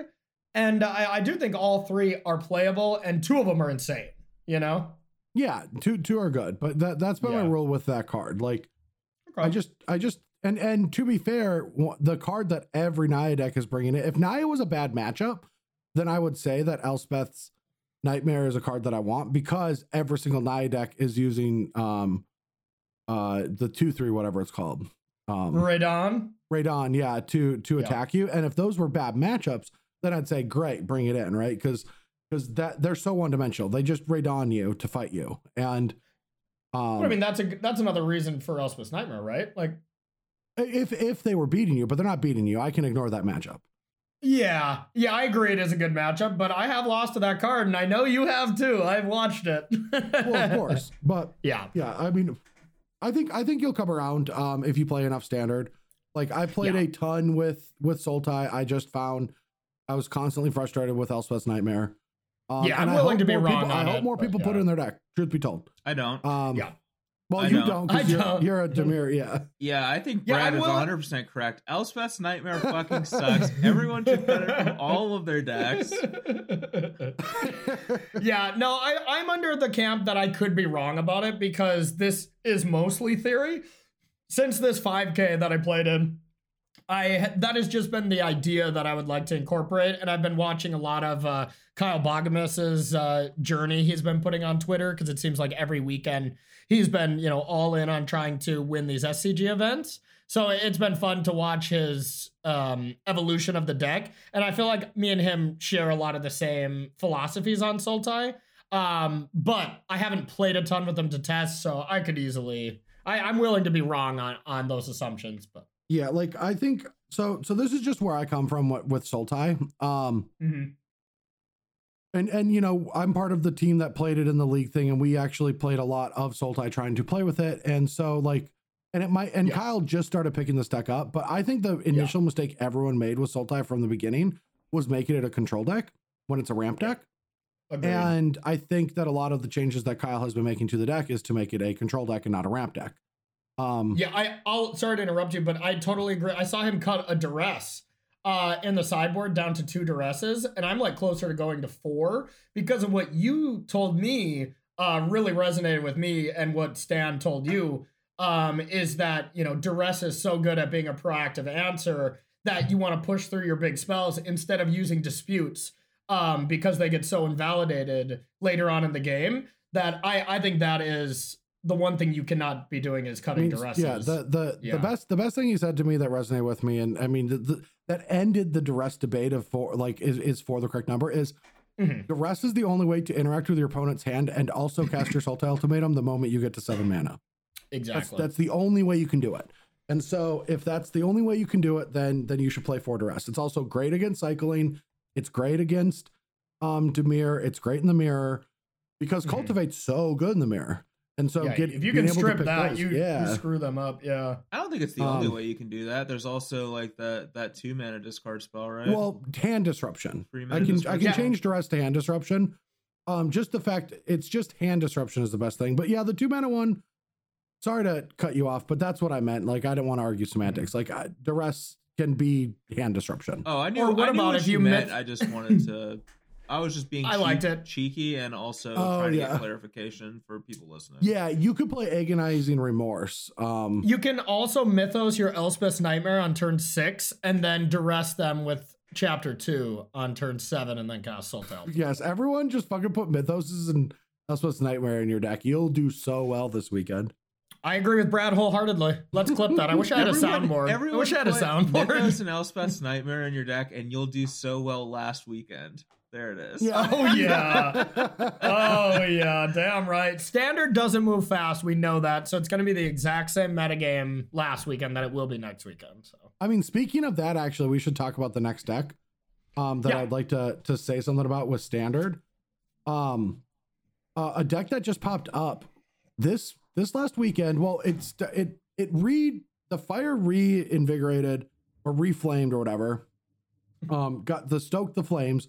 And I, I do think all three are playable, and two of them are insane. You know. Yeah, two two are good, but that that's been my rule with that card. Like I just I just and and to be fair, the card that every Naya deck is bringing it. If Naya was a bad matchup, then I would say that Elspeth's Nightmare is a card that I want because every single Naya deck is using um uh the two three whatever it's called um Radon. radon yeah to to Yeah. attack you and if those were bad matchups then i'd say great bring it in right because because that they're so one-dimensional they just raid on you to fight you and um I mean, that's a that's another reason for Elspeth's Nightmare, right? Like, if if they were beating you but they're not beating you i can ignore that matchup yeah, yeah, I agree it is a good matchup, but I have lost to that card, and I know you have too. I've watched it. well of course [laughs] but Yeah, yeah i mean i think i think you'll come around um if you play enough standard like i played Yeah. a ton with with sultai i just found i was constantly frustrated with elspeth's nightmare um, Yeah, I'm willing to be wrong people, i hope it, more but people put it in their deck truth be told I don't. Um, Yeah. Well, I you don't. don't [laughs] I you're, don't. you're a Dimir. Yeah. Yeah, I think Yeah, Brad I'm is 100% correct. Elspeth's Nightmare fucking sucks. Everyone should cut it from [laughs] all of their decks. [laughs] yeah, no, I, I'm under the camp that I could be wrong about it because this is mostly theory. Since this 5K that I played in, I that has just been the idea that I would like to incorporate, and I've been watching a lot of uh, Kyle Boggemes's uh, journey he's been putting on Twitter because it seems like every weekend he's been you know all in on trying to win these SCG events. So it's been fun to watch his um, evolution of the deck, and I feel like me and him share a lot of the same philosophies on Sultai. Um, but I haven't played a ton with them to test, so I could easily. I, I'm willing to be wrong on on those assumptions, but. Yeah. Like I think so. So this is just where I come from with, with Sultai. Um, Mhm. and and you know I'm part of the team that played it in the league thing, and we actually played a lot of Sultai trying to play with it. And so like, and it might. And Yeah. Kyle just started picking this deck up, but I think the initial mistake everyone made with Sultai from the beginning was making it a control deck when it's a ramp deck. Agreed. And I think that a lot of the changes that Kyle has been making to the deck is to make it a control deck and not a ramp deck. Um, Yeah, I, I'll sorry to interrupt you, but I totally agree. I saw him cut a duress uh, in the sideboard down to two duresses, and I'm like closer to going to four because of what you told me. Uh, really resonated with me, and what Stan told you um, is that you know duress is so good at being a proactive answer that you want to push through your big spells instead of using disputes um, because they get so invalidated later on in the game. That I I think that is the one thing you cannot be doing is I cutting mean, duresses. yeah, the the Yeah. the best the best thing he said to me that resonated with me, and I mean the, the, that ended the duress debate of for like is is for the correct number is Mhm. duress is the only way to interact with your opponent's hand and also [laughs] cast your Sultai ultimatum the moment you get to seven mana. Exactly. that's the only way you can do it. And so if that's the only way you can do it, then then you should play for duress. It's also great against cycling. It's great against um Dimir. It's great in the mirror because Mhm. cultivate's so good in the mirror. And so yeah, get, if you can strip that, those- you, yeah. you screw them up. Yeah. I don't think it's the only Um, way you can do that. There's also like that that two mana discard spell, right? Well, hand disruption. Three I mana can I disruption. can Yeah. change duress to hand disruption. Um, just the fact it's just hand disruption is the best thing. But yeah, the two mana one. Sorry to cut you off, but that's what I meant. Like I didn't want to argue semantics. Like I, duress can be hand disruption. Oh, I knew. Or what I knew about what if you you meant. myth- I just wanted to. I was just being. I cheek- liked it. cheeky, and also Oh, trying to yeah. get clarification for people listening. Yeah, you could play agonizing remorse. Um, You can also mythos your Elspeth's Nightmare on turn six and then duress them with chapter two on turn seven and then cast Sultai. yes, everyone just fucking put mythoses and Elspeth's nightmare in your deck. You'll do so well this weekend. I agree with Brad wholeheartedly. Let's clip that. I wish I had a soundboard. I wish I had a play soundboard. Mythos and Elspeth's Nightmare in your deck, and you'll do so well last weekend. There it is. Yeah. Oh yeah. [laughs] oh yeah. Damn right. Standard doesn't move fast. We know that. So it's going to be the exact same metagame last weekend that it will be next weekend. So I mean, speaking of that, actually, we should talk about the next deck. Um, that Yeah. I'd like to to say something about with standard. Um, uh, a deck that just popped up this this last weekend. Well, it's it it re the fire reinvigorated or reflamed or whatever. Um, got the stoke the flames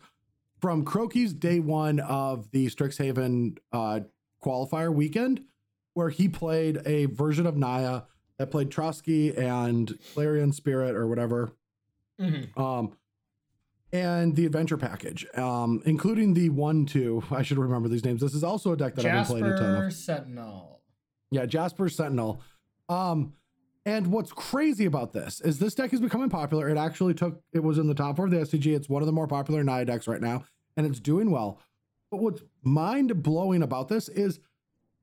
from Crokeyz's day one of the Strixhaven uh qualifier weekend, where he played a version of Naya that played Trotsky and Clarion Spirit or whatever. Mhm. Um, and the adventure package, um, including the one two. I should remember these names. This is also a deck that I've been playing a ton Jasper of. Sentinel. Yeah, Jaspera Sentinel. Um, and what's crazy about this is this deck is becoming popular. It actually took it was in the top four of the SCG. It's one of the more popular Naya decks right now, and it's doing well. But what's mind blowing about this is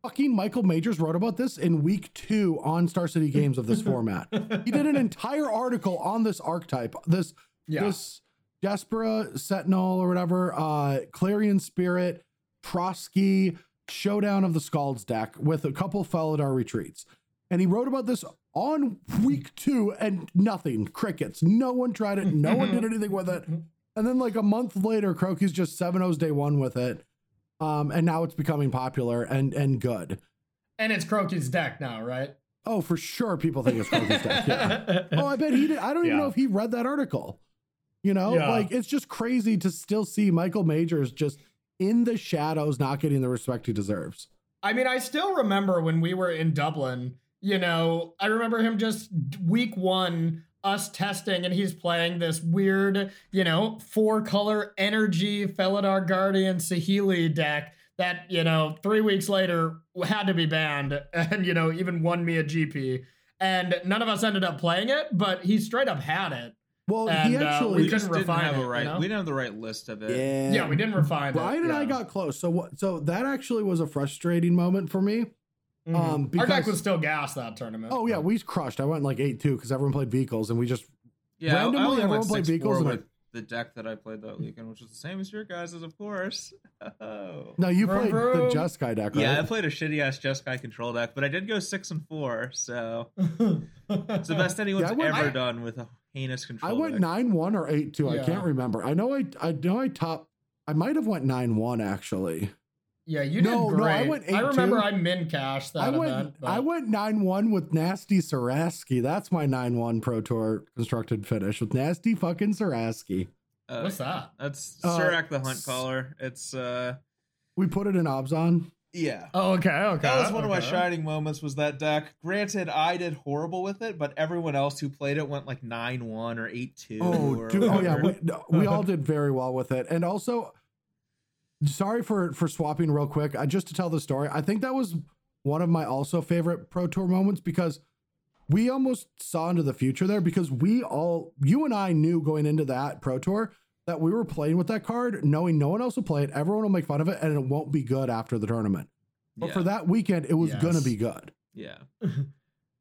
fucking Michael Majors wrote about this in week two on Star City Games of this [laughs] format. He did an entire article on this archetype, this Yeah. this Jaspera Sentinel or whatever, uh, Clarion Spirit, Trotsky, Showdown of the Skalds deck with a couple Felidar retreats. And he wrote about this on week two and nothing, crickets. No one tried it. No one did [laughs] anything with it. And then like a month later, Crokeyz's just 7-0's day one with it. Um, and now it's becoming popular and and good. And it's Crokeyz's deck now, right? Oh, for sure people think it's Crokeyz's deck. Yeah. [laughs] Oh, I bet he did. I don't even Yeah. know if he read that article. You know, Yeah. like it's just crazy to still see Michael Majors just in the shadows, not getting the respect he deserves. I mean, I still remember when we were in Dublin, you know, I remember him just week one, us testing, and he's playing this weird, you know, four color energy Felidar Guardian Saheeli deck that, you know, three weeks later had to be banned [laughs] and, you know, even won me a GP. And none of us ended up playing it, but he straight up had it. Well, And, he uh, actually, we We just didn't refine have it, a you right. know? We didn't have the right list of it. yeah, Yeah, we didn't refine Brian it. and I got close. So what? So that actually was a frustrating moment for me. Mhm. um, Our deck because- was still gas that tournament. Oh yeah, we crushed. I went like eight two because everyone played vehicles and we just Yeah, I- I Randomly, only everyone went played 6-4 vehicles and I- with the deck that I played that weekend, which was the same as your guys', of course. [laughs] Oh. no. You Vroom, played the vroom. Jeskai deck, right? Yeah, I played a shitty ass Jeskai control deck, but I did go six and four, so [laughs] it's the best anyone's Yeah, went- ever I- done with a heinous control. I went deck. nine one or eight two. I can't remember. I know I I know I top. I might have went nine one actually. Yeah, you No, did no, I great. went I remember 8-2. I min cashed that I went event. but- I went nine one with Nasty Saraski. That's my nine one Pro Tour constructed finish with Nasty fucking Saraski. Uh, What's that? That's Uh, Surrak the Hunt Caller. It's uh We put it in Abzan. yeah. Oh, okay, okay. That was one of my shining moments. Was that deck? Granted, I did horrible with it, but everyone else who played it went like nine one or eight two. Oh, or dude. Oh yeah, we, no, we all did very well with it. And also, sorry for for swapping real quick. I just to tell the story. I think that was one of my also favorite Pro Tour moments because we almost saw into the future there because we all, you and I knew going into that Pro Tour that we were playing with that card, knowing no one else will play it, everyone will make fun of it, and it won't be good after the tournament. But yeah. for that weekend, it was gonna be good. yeah. [laughs]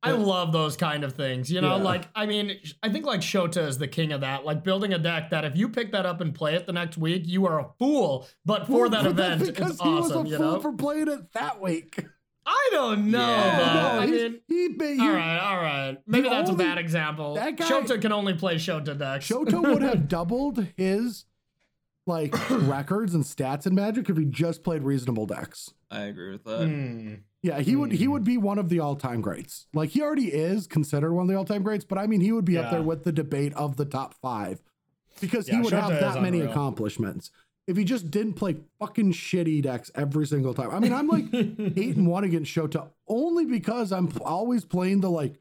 I love those kind of things. You know, Yeah. like I mean, I think like Shota is the king of that. Like building a deck that if you pick that up and play it the next week, you are a fool. But for that Well, event, because it's he was a You fool know, for playing it that week. I don't know. Yeah. though. No, I mean, he, he, all right, all right. Maybe that's only- a bad example. that guy- Shota can only play Shota decks. Shota would have [laughs] doubled his like [clears throat] records and stats in Magic if he just played reasonable decks. I agree with that. Hmm. Yeah, he would he Hmm. would be one of the all-time greats. Like he already is considered one of the all-time greats, but I mean he would be up there with the debate of the top 5 because he would Shota have that many unreal. accomplishments. If he just didn't play fucking shitty decks every single time. I mean, I'm like [laughs] 8 and 1 against Shota only because I'm always playing the like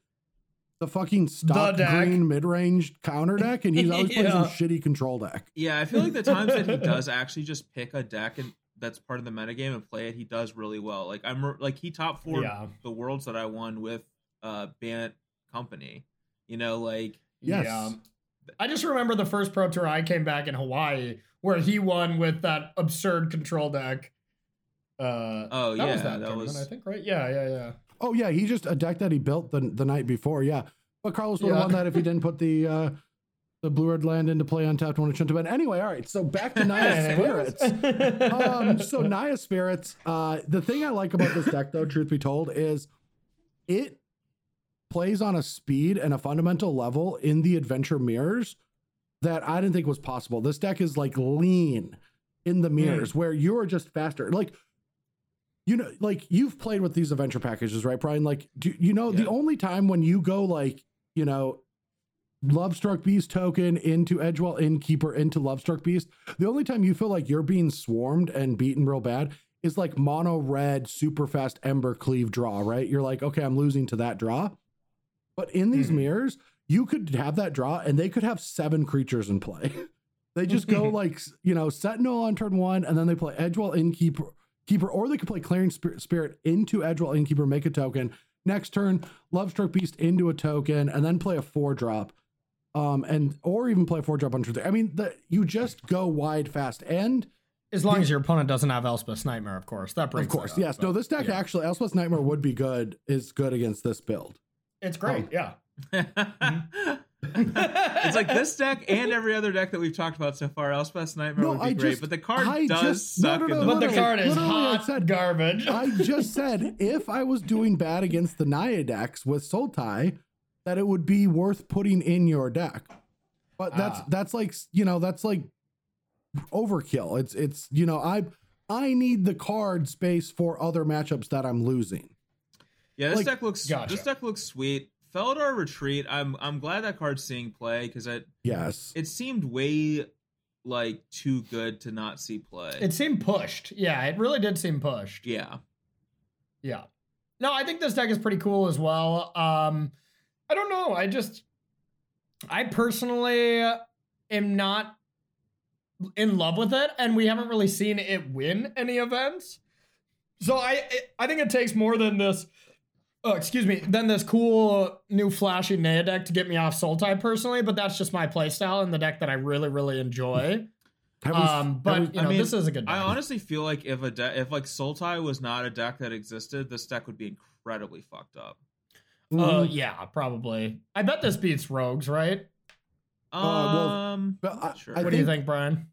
the fucking stock deck. green mid-range counter deck and he's always [laughs] playing some shitty control deck. Yeah, I feel like the times that he does actually just pick a deck and that's part of the metagame and play it, he does really well. Like I'm like he top four Yeah. the worlds that I won with uh Bant Company. You know, like Yes. Yeah. I just remember the first pro tour I came back in Hawaii where he won with that absurd control deck. Uh, Oh, that yeah, was that, that was- I think, right? Yeah, yeah, yeah. Oh yeah, he just a deck that he built the the night before. Yeah, but Carlos would have Yeah. won that if he didn't put the uh, the blue red land into play untapped when it shouldn't have been. Anyway, all right. So back to Naya [laughs] Spirits. um, so Naya Spirits. Uh, the thing I like about this deck, though, truth be told, is it plays on a speed and a fundamental level in the adventure mirrors that I didn't think was possible. This deck is like lean in the mirrors where you're just faster. Like you know, like you've played with these adventure packages, right, Brian? Like, do you know the only time when you go like, you know, Lovestruck Beast token into Edgewell Innkeeper into Lovestruck Beast, the only time you feel like you're being swarmed and beaten real bad is like mono red, super fast Embercleave draw, right? You're like, okay, I'm losing to that draw. But in these Mhm. mirrors, you could have that draw and they could have seven creatures in play. [laughs] they just go [laughs] like, you know, Sentinel on turn one, and then they play Edgewell Innkeeper, keeper, or they could play Clearing Spir- Spirit into Edgewell Innkeeper, make a token. Next turn, Lovestruck Beast into a token, and then play a four drop. Um, and or even play four drop on turn three. I mean, the, you just go wide fast. And As long as your opponent doesn't have Elspeth's Nightmare, of course. That of course, it up, yes. No, this deck yeah. actually, Elspeth's Nightmare would be good, is good against this build. It's great, yeah. [laughs] it's like this deck and every other deck that we've talked about so far. Elspeth's Nightmare No, would be I great, just- but the card I does just- suck. no, in no, the But the card is literally I hot said- garbage. I just said if I was doing bad against the Naya decks with Sultai, that it would be worth putting in your deck. But that's Ah. that's like you know that's like overkill. It's it's you know I I need the card space for other matchups that I'm losing. Yeah, this Like- deck looks Gotcha. this deck looks sweet. Felidar Retreat. I'm I'm glad that card's seeing play because it Yes. it seemed way like too good to not see play. It seemed pushed. Yeah, it really did seem pushed. yeah. Yeah. No, I think this deck is pretty cool as well. Um, I don't know. I just, I personally am not in love with it, and we haven't really seen it win any events. So I, I think it takes more than this. Oh, excuse me, than this cool new flashy Naya deck to get me off Soul Sultai personally, but that's just my playstyle and the deck that I really, really enjoy. We- Um, but we- you I mean, this is a good deck. I honestly feel like if a deck if like Soul Sultai was not a deck that existed, this deck would be incredibly fucked up. Uh, Mhm. yeah, probably. I bet this beats Rogues, right? Um, Uh, well, but I- sure. I what do you think- think, Brian?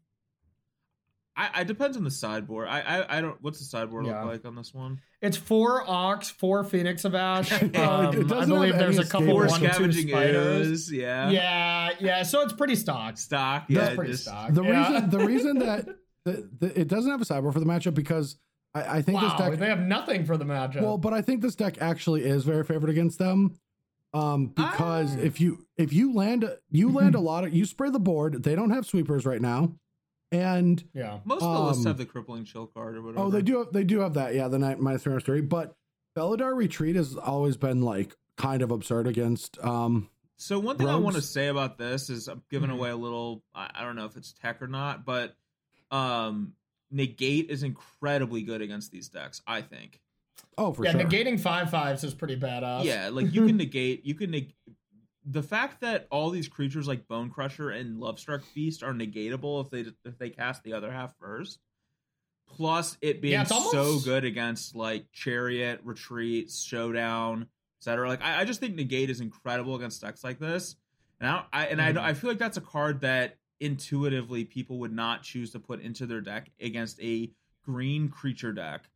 I, I depends on the sideboard. I, I I don't. What's the sideboard Yeah. look like on this one? It's four Ox, four Phoenix of Ash. [laughs] Um, I believe there's a couple escape Four Or two scavenging spiders. ooze, Yeah. Yeah, yeah. So it's pretty stock. Stock. That's Yeah. pretty just- stock. the yeah. reason the reason [laughs] that the, the, it doesn't have a sideboard for the matchup because I, I think wow, this deck they have nothing for the matchup. Well, but I think this deck actually is very favored against them. Um, because Ah. if you if you land you [laughs] land a lot of you spray the board, they don't have sweepers right now. And yeah, Most of the lists Um, have the crippling chill card or whatever. oh they do have they do have that, yeah, the night minus three minus three. But Felidar retreat has always been like kind of absurd against um So one thing I want to say about this is I'm giving Mhm. away a little. I, I don't know if it's tech or not, but um, negate is incredibly good against these decks. I think. oh for yeah. sure. Yeah, negating five fives is pretty badass. Yeah, like you can [laughs] negate. You can neg- the fact that all these creatures like Bonecrusher and Lovestruck Beast are negatable if they if they cast the other half first. Plus, it being Yeah, it's so good against like Chariot, Retreat, Showdown, etc. Like I, I just think negate is incredible against decks like this, and I, I and Mhm. I, I feel like that's a card that intuitively people would not choose to put into their deck against a green creature deck.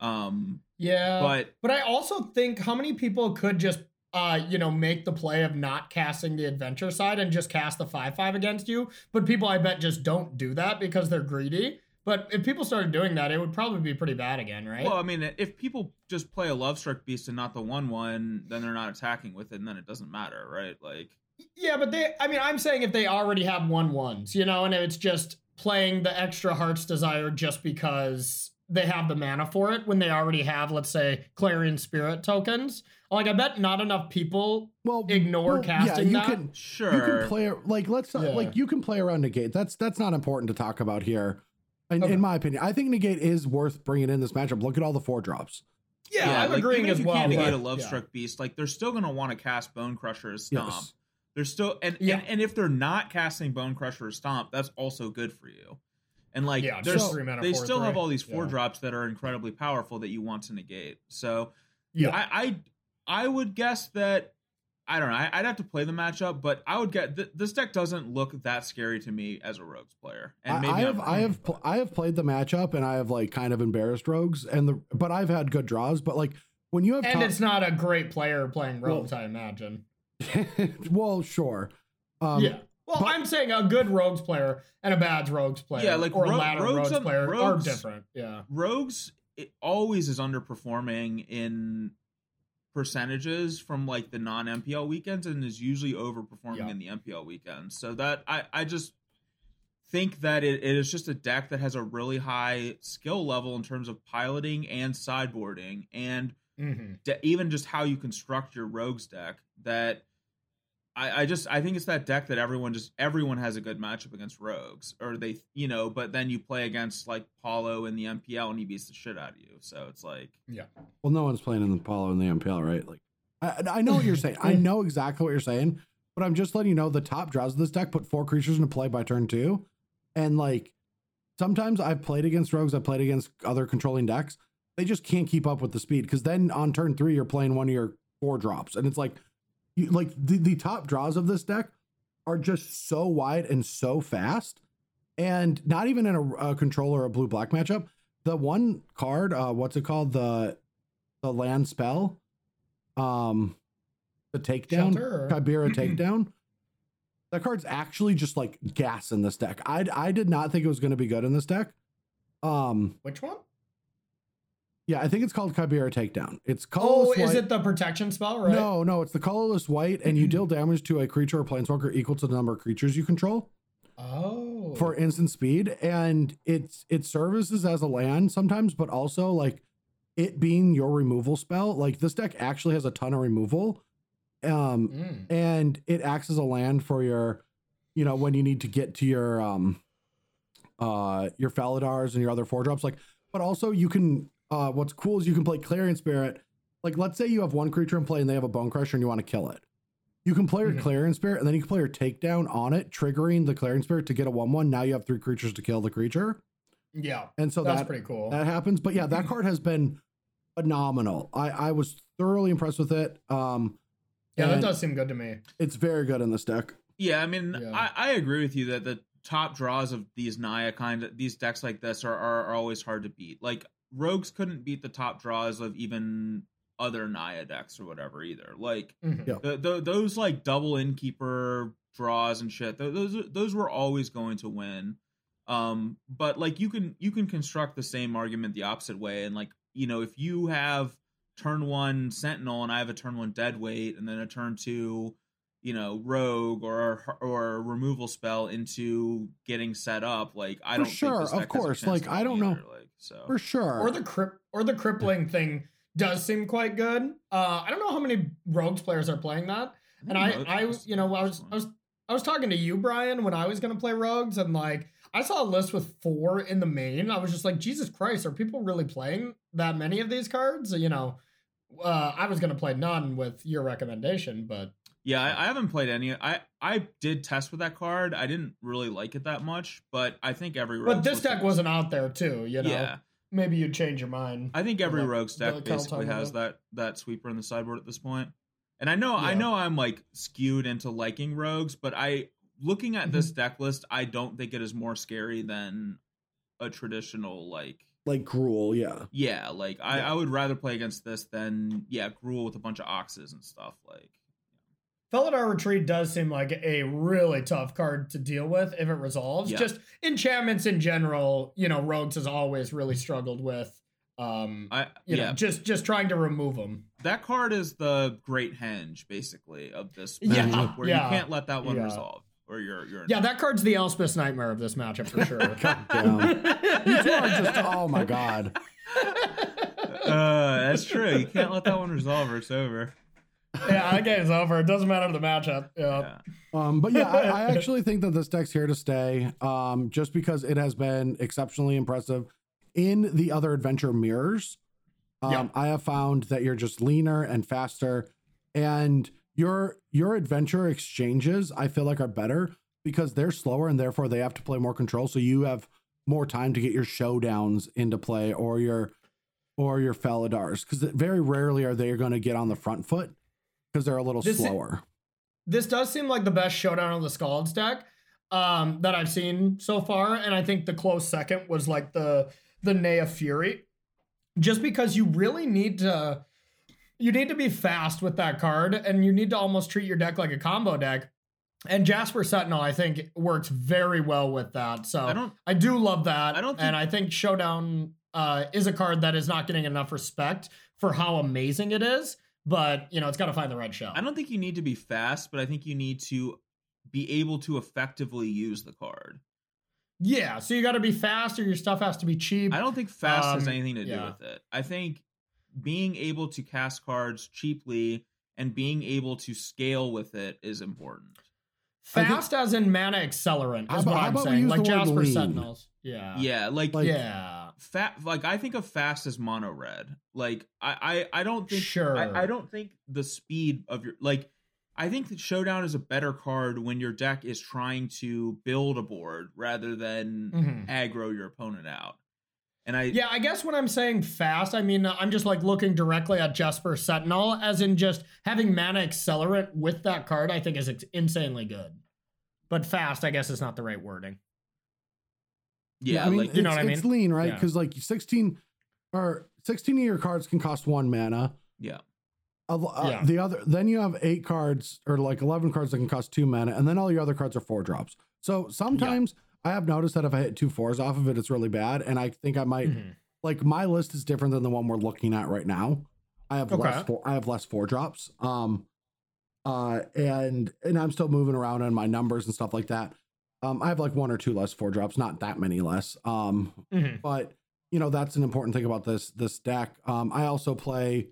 Um, yeah. but But I also think how many people could just uh, you know, make the play of not casting the adventure side and just cast the 5-5 against you. But people I bet just don't do that because they're greedy. But if people started doing that, it would probably be pretty bad again, right? Well, I mean, if people just play a Lovestruck Beast and not the one one, then they're not attacking with it, and then it doesn't matter, right? Like, yeah, but they I mean, I'm saying if they already have one ones, you know, and it's just playing the extra Heart's Desire just because they have the mana for it when they already have, let's say, Clarion Spirit tokens. Like I bet not enough people well ignore well, casting you that. can sure, you can play like let's uh, Yeah. like you can play around negate. That's that's not important to talk about here. In, Okay. in my opinion, I think negate is worth bringing in this matchup. Look at all the four drops. Yeah, I'm like, agreeing even as if you well. can't negate but- a Love yeah. Struck Beast, like they're still gonna want to cast Bonecrusher as Stomp. Yes. They're still and, Yeah. and and if they're not casting Bonecrusher or Stomp, that's also good for you. And like, Yeah, there's just three mana they for it, still have all these four Yeah. drops that are incredibly powerful that you want to negate. So Yeah. I, I I would guess that I don't know. I, would have to play the matchup, but I would get th- this deck doesn't look that scary to me as a rogues player. And maybe I have I'm have pl- I have played the matchup and I have like kind of embarrassed rogues and the but I've had good draws. But like when you have And top- it's not a great player playing Well- rogues, I imagine. [laughs] well, sure. Um, yeah. Well, but- I'm saying a good rogues player and a bad rogues player, Yeah, like or a ro- ladder rogues rogues, and- player rogues- are different. Yeah. rogues it always is underperforming in percentages from like the non MPL weekends and is usually overperforming Yeah. in the MPL weekends. So that I I just think that it, it is just a deck that has a really high skill level in terms of piloting and sideboarding and hmm de- even just how you construct your rogues deck that I, I just I think it's that deck that everyone just everyone has a good matchup against rogues or they you know but then you play against like Paulo in the MPL and he beats the shit out of you so it's like yeah Well, no one's playing in the Apollo in the MPL, right? Like, I, I know what you're saying. I [laughs] know exactly what you're saying, but I'm just letting you know the top draws of this deck put four creatures into play by turn two, and like sometimes I've played against rogues, I've played against other controlling decks. They just can't keep up with the speed because then on turn three you're playing one of your four drops, and it's like, you like the the top draws of this deck are just so wide and so fast, and not even in a, a controller or a blue black matchup. The one card, uh, what's it called? The the land spell, um, the takedown, Shelter Kabira [clears throat] takedown. That card's actually just like gas in this deck. I I did not think it was going to be good in this deck. Um, Which one? Yeah, I think it's called Kabira takedown. It's Oh, colorless is white. it the protection spell, right? No, no, it's the colorless white, and you deal damage to a creature or planeswalker equal to the number of creatures you control Oh. for instant speed, and it's it services as a land sometimes, but also like it being your removal spell. Like this deck actually has a ton of removal, um, Mm. and it acts as a land for your, you know, when you need to get to your um, uh, your Felidars and your other four drops. Like, but also you can. Uh, what's cool is you can play Clarion Spirit. Like, let's say you have one creature in play and they have a Bonecrusher and you want to kill it. You can play your Mhm. Clarion Spirit and then you can play your Takedown on it, triggering the Clarion Spirit to get a one-one. Now you have three creatures to kill the creature, Yeah. and so That's that pretty cool. that happens. But yeah, that [clears throat] card has been phenomenal. I I was thoroughly impressed with it. Um, yeah, that does seem good to me. It's very good in this deck. yeah I mean Yeah. I, I agree with you that the top draws of these Naya kind of these decks like this are, are are always hard to beat like rogues couldn't beat the top draws of even other Naya decks or whatever either like Mhm. Yeah. the, the, those like double innkeeper draws and shit th- those those were always going to win um but like you can you can construct the same argument the opposite way and like you know if you have turn one sentinel and i have a turn one dead weight and then a turn two you know rogue or or a removal spell into getting set up like i For don't sure, think this of deck has course, like, I don't know. like so For sure. Or the crip or the crippling thing does seem quite good. Uh, I don't know how many rogues players are playing that. And I, don't I, it's- you know, I was, I was, I was talking to you, Brian, when I was gonna play rogues, and like I saw a list with four in the main. I was just like, Jesus Christ, are people really playing that many of these cards? You know, uh, I was gonna play none with your recommendation, but Yeah, I, I haven't played any. I I did test with that card. I didn't really like it that much, but I think every but this listed- deck wasn't out there too. You know, Yeah, maybe you'd change your mind. I think every Like, rogue's deck basically has about. that that sweeper in the sideboard at this point. And I know I know I'm like skewed into liking rogues, but I looking at Mm-hmm. this deck list, I don't think it is more scary than a traditional like like Gruul yeah. yeah like I, Yeah. I would rather play against this than yeah Gruul with a bunch of oxes and stuff like Felidar Retreat does seem like a really tough card to deal with if it resolves. Yeah. Just enchantments in general, you know, Rogues has always really struggled with. Um, I you yeah know, just just trying to remove them. that card is the great henge basically, of this Yeah, where yeah, you can't let that one yeah. resolve or you're you're Yeah, that card's the Elspeth Nightmare of this matchup for sure. [laughs] You two are just oh my god. [laughs] uh, that's true. You can't let that one resolve or it's over. Yeah, that game's over. It doesn't matter the matchup. Yeah. Yeah. Um, but yeah, I, I actually think that this deck's here to stay. Um, just because it has been exceptionally impressive in the other adventure mirrors. Um, Yeah. I have found that you're just leaner and faster, and your your adventure exchanges I feel like are better because they're slower and therefore they have to play more control. So you have more time to get your showdowns into play or your or your Felidars because very rarely are they going to get on the front foot because they're a little This i- slower. This does seem like the best showdown of the Scalds deck um, that I've seen so far, and I think the close second was like the the Naya Fury, just because you really need to you need to be fast with that card, and you need to almost treat your deck like a combo deck. And Jaspera Sentinel, I think, works very well with that. So I don't I do love that. I don't and I think Showdown uh, is a card that is not getting enough respect for how amazing it is. But you know, it's got to find the right show. I don't think you need to be fast, but I think you need to be able to effectively use the card. Yeah, so you got to be fast, or your stuff has to be cheap. I don't think fast has Um, anything to do yeah. with it. I think being able to cast cards cheaply and being able to scale with it is important. I think- Fast as in mana accelerant How is about- what I'm we saying. use Like the word Jasper lean? Sentinels. Yeah. Yeah, like, Like- yeah. fat like I think of fast as mono red. Like I I, I don't think Sure. I, I don't think the speed of your like I think that Showdown is a better card when your deck is trying to build a board rather than Mhm. aggro your opponent out. And I Yeah, I guess when I'm saying fast, I mean I'm just like looking directly at Jaspera Sentinel, as in just having mana accelerant with that card. I think is insanely good. But fast, I guess, is not the right wording. yeah, I mean, like You know it's, what I mean? it's lean, right? Yeah. Because like 16 or 16 of your cards can cost one mana. yeah. Uh, Yeah. The other, then you have eight cards or like 11 cards that can cost two mana, and then all your other cards are four drops. So sometimes I have noticed that if I hit two fours off of it, it's really bad. And I think I might Mhm. like my list is different than the one we're looking at right now. I have less four, I have less four drops. Um uh and and I'm still moving around on my numbers and stuff like that. Um I have like one or two less four drops, not that many less. Um Mhm. but you know that's an important thing about this this deck. Um I also play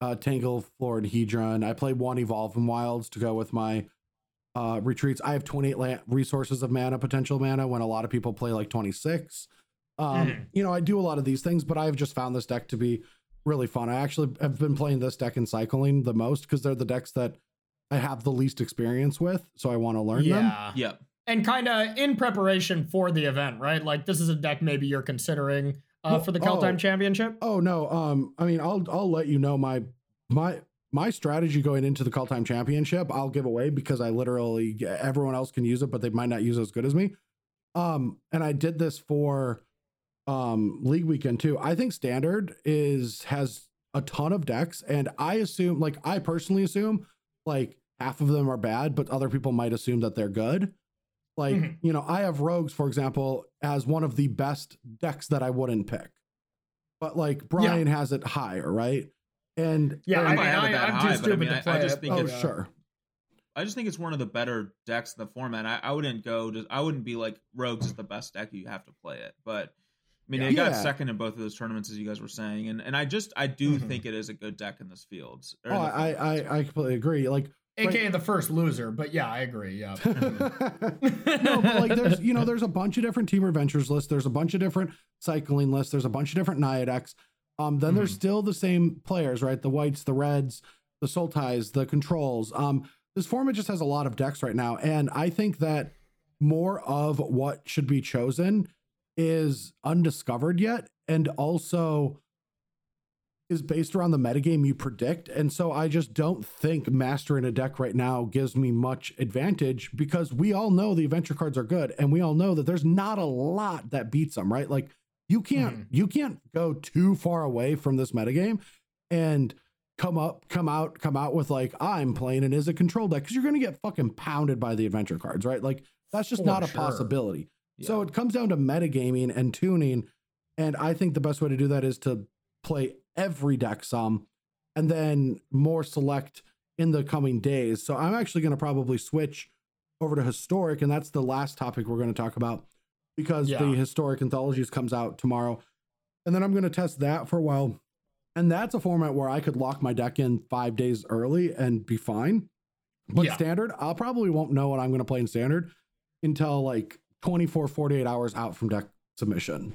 uh Tangle Florid Hedron. I play one Evolving Wilds to go with my uh retreats. I have 28 la- resources of mana, potential mana, when a lot of people play like 26. Um, Mhm. you know, I do a lot of these things, but I've just found this deck to be really fun. I actually have been playing this deck in cycling the most because they're the decks that I have the least experience with, so I want to learn them. Yeah. Yep. And kind of in preparation for the event, right? Like this is a deck maybe you're considering uh, Well, for the oh. Kaldheim Championship. Oh no, um, I mean, I'll I'll let you know my my my strategy going into the Kaldheim Championship. I'll give away because I literally everyone else can use it, but they might not use it as good as me. Um, and I did this for um League Weekend too. I think Standard is has a ton of decks, and I assume, like I personally assume, like half of them are bad, but other people might assume that they're good. Like, Mhm. you know, I have Rogues, for example, as one of the best decks that I wouldn't pick. But like Brian has it higher, right? And Yeah, and- I I mean, might have it I, that I'm high, too but I mean, to I- I play just it. think oh it's- uh, sure. I just think it's one of the better decks in the format. I, I wouldn't go to I wouldn't be like Rogues is the best deck you have to play it. But I mean Yeah. it got Yeah. second in both of those tournaments as you guys were saying. And and I just I do Mhm. think it is a good deck in this field. Oh, the I. I I completely agree. Like AKA the first loser, but yeah, I agree. Yeah. [laughs] no, but like there's you know there's a bunch of different team adventures lists. There's a bunch of different cycling lists. There's a bunch of different Naya decks. Um, then there's Mhm. still the same players, right? The whites, the reds, the sultais, the controls. Um, this format just has a lot of decks right now, and I think that more of what should be chosen is undiscovered yet, and also is based around the metagame you predict. And so I just don't think mastering a deck right now gives me much advantage because we all know the adventure cards are good and we all know that there's not a lot that beats them, right? Like you can't Mhm. you can't go too far away from this metagame and come up come out come out with like I'm playing it as a control deck because you're gonna get fucking pounded by the adventure cards, right? Like that's just For not a sure. possibility. So it comes down to metagaming and tuning. And I think the best way to do that is to play every deck some and then more select in the coming days. So I'm actually going to probably switch over to historic. And that's the last topic we're going to talk about because Yeah. the historic anthologies comes out tomorrow. And then I'm going to test that for a while. And that's a format where I could lock my deck in five days early and be fine. But Yeah. standard, I'll probably won't know what I'm going to play in standard until like 24, 48 hours out from deck submission.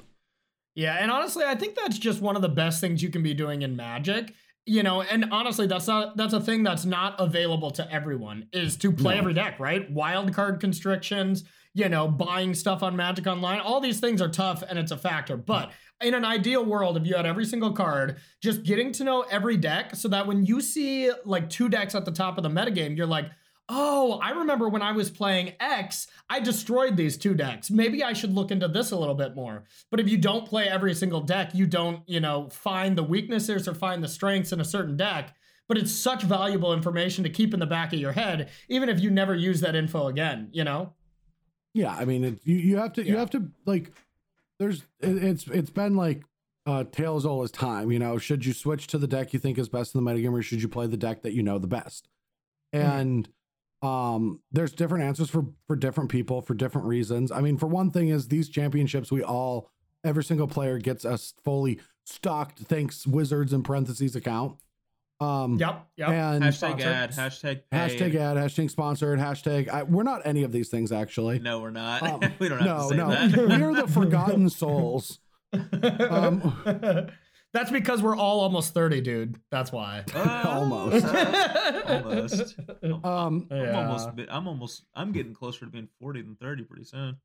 Yeah, and honestly, I think that's just one of the best things you can be doing in Magic. You know, and honestly, that's not that's a thing that's not available to everyone is to play No. every deck, right? Wild card constrictions, you know, buying stuff on Magic Online, all these things are tough and it's a factor. But in an ideal world, if you had every single card, just getting to know every deck so that when you see like two decks at the top of the metagame, you're like, oh, I remember when I was playing X, I destroyed these two decks. Maybe I should look into this a little bit more. But if you don't play every single deck, you don't, you know, find the weaknesses or find the strengths in a certain deck. But it's such valuable information to keep in the back of your head, even if you never use that info again, you know? Yeah, I mean, it, you you have to you have to like. There's it, it's it's been like uh Tails his time. You know, should you switch to the deck you think is best in the metagame, or should you play the deck that you know the best? And um, there's different answers for for different people for different reasons. I mean, for one thing, is these championships we all every single player gets a fully stocked thanks Wizards in parentheses account. Um, Yep. Yep. and Hashtag Sponsored. ad. Hashtag pay. hashtag ad, hashtag sponsored, hashtag. I, we're not any of these things actually. No, we're not. Um, [laughs] we don't have no, to say no, that. we are the forgotten souls. [laughs] Um, [laughs] That's because we're all almost 30, dude. That's why. [laughs] Almost. almost. [laughs] I'm, Um, I'm Yeah. almost. I'm almost. I'm getting closer to being 40 than 30 pretty soon.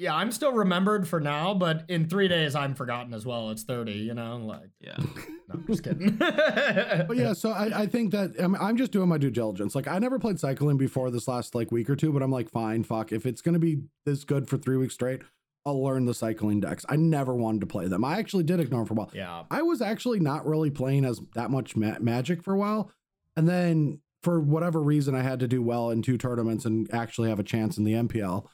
Yeah, I'm still remembered for now, but in three days I'm forgotten as well. It's 30, you know? Like, Yeah. [laughs] no, I'm just kidding. but yeah, so I, I think that I'm, I'm just doing my due diligence. Like I never played cycling before this last like week or two, but I'm like, fine, fuck. If it's gonna be this good for three weeks straight, I'll learn the cycling decks. I never wanted to play them. I actually did ignore them for a while. yeah. I was actually not really playing as that much ma- magic for a while, and then for whatever reason, I had to do well in two tournaments and actually have a chance in the MPL.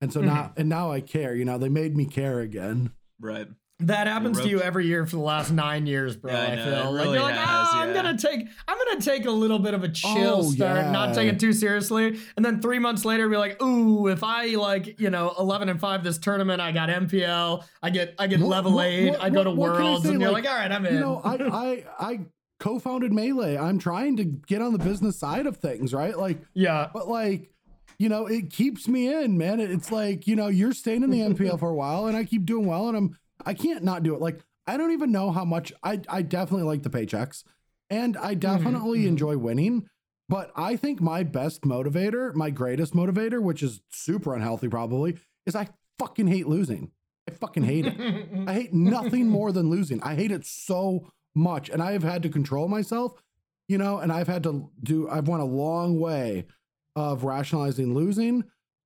And so mm-hmm. now, and now I care. You know, they made me care again. Right. That happens to you every year for the last nine years, bro. Yeah, I I, feel it like you're like, has, oh, I'm yeah. gonna take, I'm gonna take a little bit of a chill Oh, start, not take it too seriously, and then three months later, be like, ooh, if I like, you know, 11 and five this tournament, I got MPL, I get, I get What- level what- eight, what- I go to what Worlds, say? and you're Like, like, all right, I'm in. You know, I I [laughs] I co-founded Melee. I'm trying to get on the business side of things, right? Like, yeah, but like, you know, it keeps me in, man. It's like, you know, you're staying in the MPL for a while, and I keep doing well, and I'm I can't not do it. Like, I don't even know how much I I definitely like the paychecks, and I definitely mhm. enjoy winning. But I think my best motivator, my greatest motivator, which is super unhealthy probably, is I fucking hate losing. I fucking hate it. [laughs] I hate nothing more than losing. I hate it so much. And I have had to control myself, you know, and I've had to do, I've went a long way of rationalizing losing.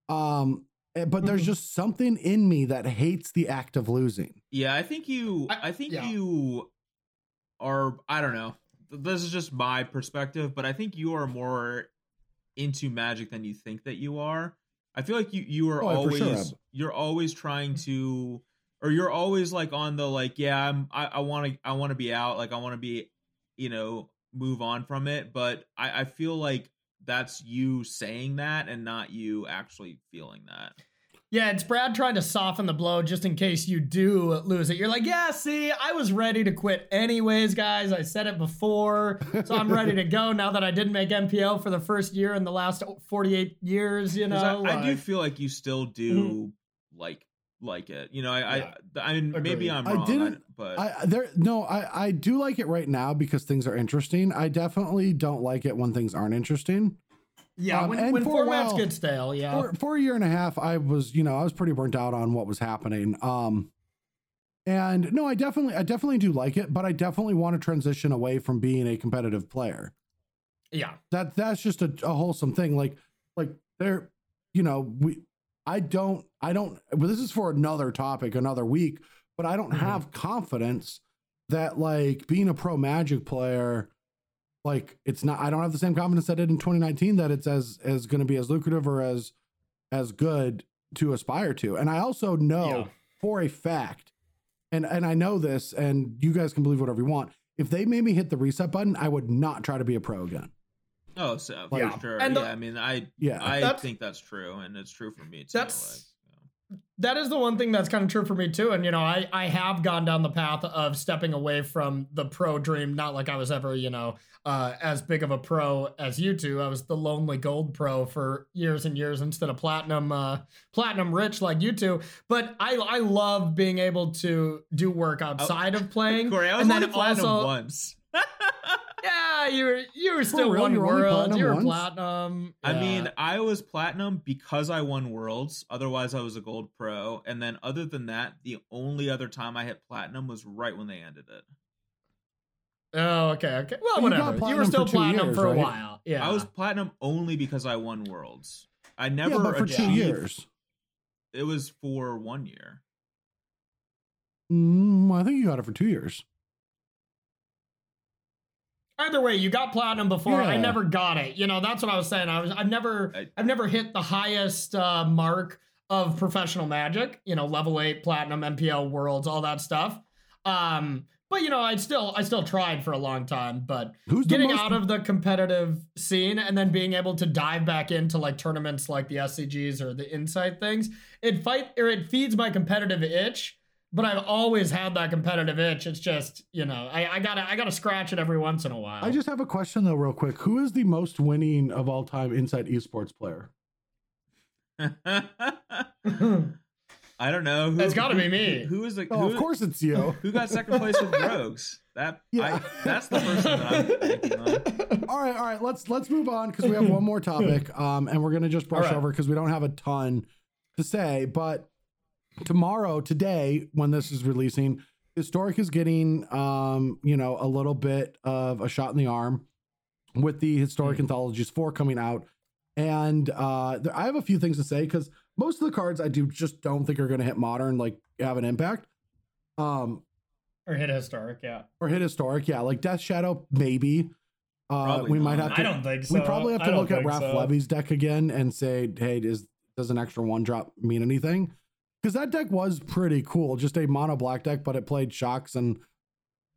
Um, but there's Mhm. just something in me that hates the act of losing. Yeah, I think you. I- I, think yeah. you are. I don't know. This is just my perspective, but I think you are more into magic than you think that you are. I feel like you you are Oh, always sure you're always trying to, or you're always like on the like yeah I'm I I want to I want to be out like I want to be, you know, move on from it. But I I feel like that's you saying that and not you actually feeling that. Yeah, it's Brad trying to soften the blow just in case you do lose it. You're like, yeah, see, I was ready to quit anyways, guys. I said it before, so I'm ready to go now that I didn't make MPL for the first year in the last 48 years. you know, I, I do feel like you still do mm-hmm. like like it. You know, I Yeah. I, I mean maybe I'm I wrong, didn't- but I there no, I I do like it right now because things are interesting. I definitely don't like it when things aren't interesting. yeah, um, when, when for a formats while- get stale, yeah. for, for a year and a half i was you know i was pretty burnt out on what was happening um and no i definitely i definitely do like it but i definitely want to transition away from being a competitive player yeah. that that's just a, a wholesome thing like like there you know we i don't i don't well this is for another topic another week but i don't Mhm. have confidence that like being a pro magic player like it's not i don't have the same confidence i did in 2019 that it's as as going to be as lucrative or as as good to aspire to and i also know Yeah. for a fact and and i know this and you guys can believe whatever you want if they made me hit the reset button i would not try to be a pro again oh so Like- for sure. And the- yeah, I mean I yeah I That's- think that's true and it's true for me too. That's- like, that is the one thing that's kind of true for me too. And you know, I I have gone down the path of stepping away from the pro dream. Not like I was ever, you know, uh, as big of a pro as you two. I was the lonely gold pro for years and years instead of platinum, uh, platinum rich like you two. But I I love being able to do work outside of [laughs] playing. Corey, I was and then platinum also- once. Yeah, you were you were still real? one You're world. You were once? platinum. I mean, I was platinum because I won worlds. Otherwise, I was a gold pro. And then, other than that, the only other time I hit platinum was right when they ended it. oh, okay, okay. Well, But you got whatever. You, platinum were still for platinum years, for a right? while. Yeah, I was platinum only because I won worlds. I never yeah, but for two years. It was for one year. Mm, I think you got it for two years. Either way, you got platinum before. I never got it. You know, that's what I was saying. I was I've never I- I've never hit the highest uh, mark of professional magic, you know, level 8 platinum MPL worlds, all that stuff. Um but you know, I still I still tried for a long time, but Who's getting most- out of the competitive scene and then being able to dive back into like tournaments like the SCGs or the Inside things, it fight or it feeds my competitive itch. But I've always had that competitive itch. It's just, you know, I, I gotta I gotta scratch it every once in a while. I just have a question though, real quick. Who is the most winning of all time inside esports player? [laughs] I don't know. Who, It's gotta be me. Who is the? Oh, who, of course it's you. [laughs] Who got second place with [laughs] Rogues? That Yeah. I, that's the person that I'm thinking of. all right, all right. Let's let's move on because we have one more topic, um, and we're gonna just brush All right. over because we don't have a ton to say. But tomorrow, today, when this is releasing, Historic is getting, um, you know, a little bit of a shot in the arm with the Historic Anthologies four coming out, and uh, there, I have a few things to say because most of the cards I do just don't think are gonna hit modern, like have an impact. Um, or hit historic, yeah. or hit historic, yeah, like Death Shadow, maybe. Uh, Probably we might not. have to. I don't think so. we probably have to look at Raph so. Levy's deck again and say, hey, does does an extra one drop mean anything? Because that deck was pretty cool, just a mono black deck, but it played shocks and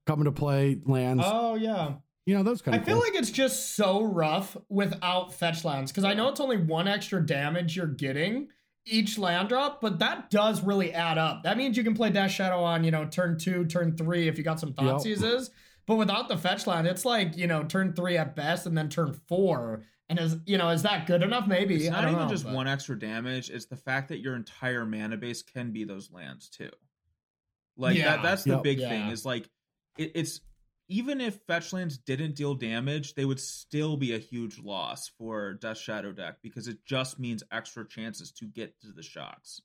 coming to play lands. Oh yeah. you know, those kind I of. I feel cool. like it's just so rough without fetch lands because I know it's only one extra damage you're getting each land drop, but that does really add up. That means you can play Death Shadow on, you know, turn two, turn three if you got some thought Yep. seizes. But without the fetch land, it's like, you know, turn three at best and then turn four. And is you know, is that good enough? Maybe. It's I not don't even know, just but- one extra damage. It's the fact that your entire mana base can be those lands too. Like Yeah. that. That's the Yep. big thing. Is like it, it's even if fetch lands didn't deal damage, they would still be a huge loss for Death Shadow deck because it just means extra chances to get to the shocks.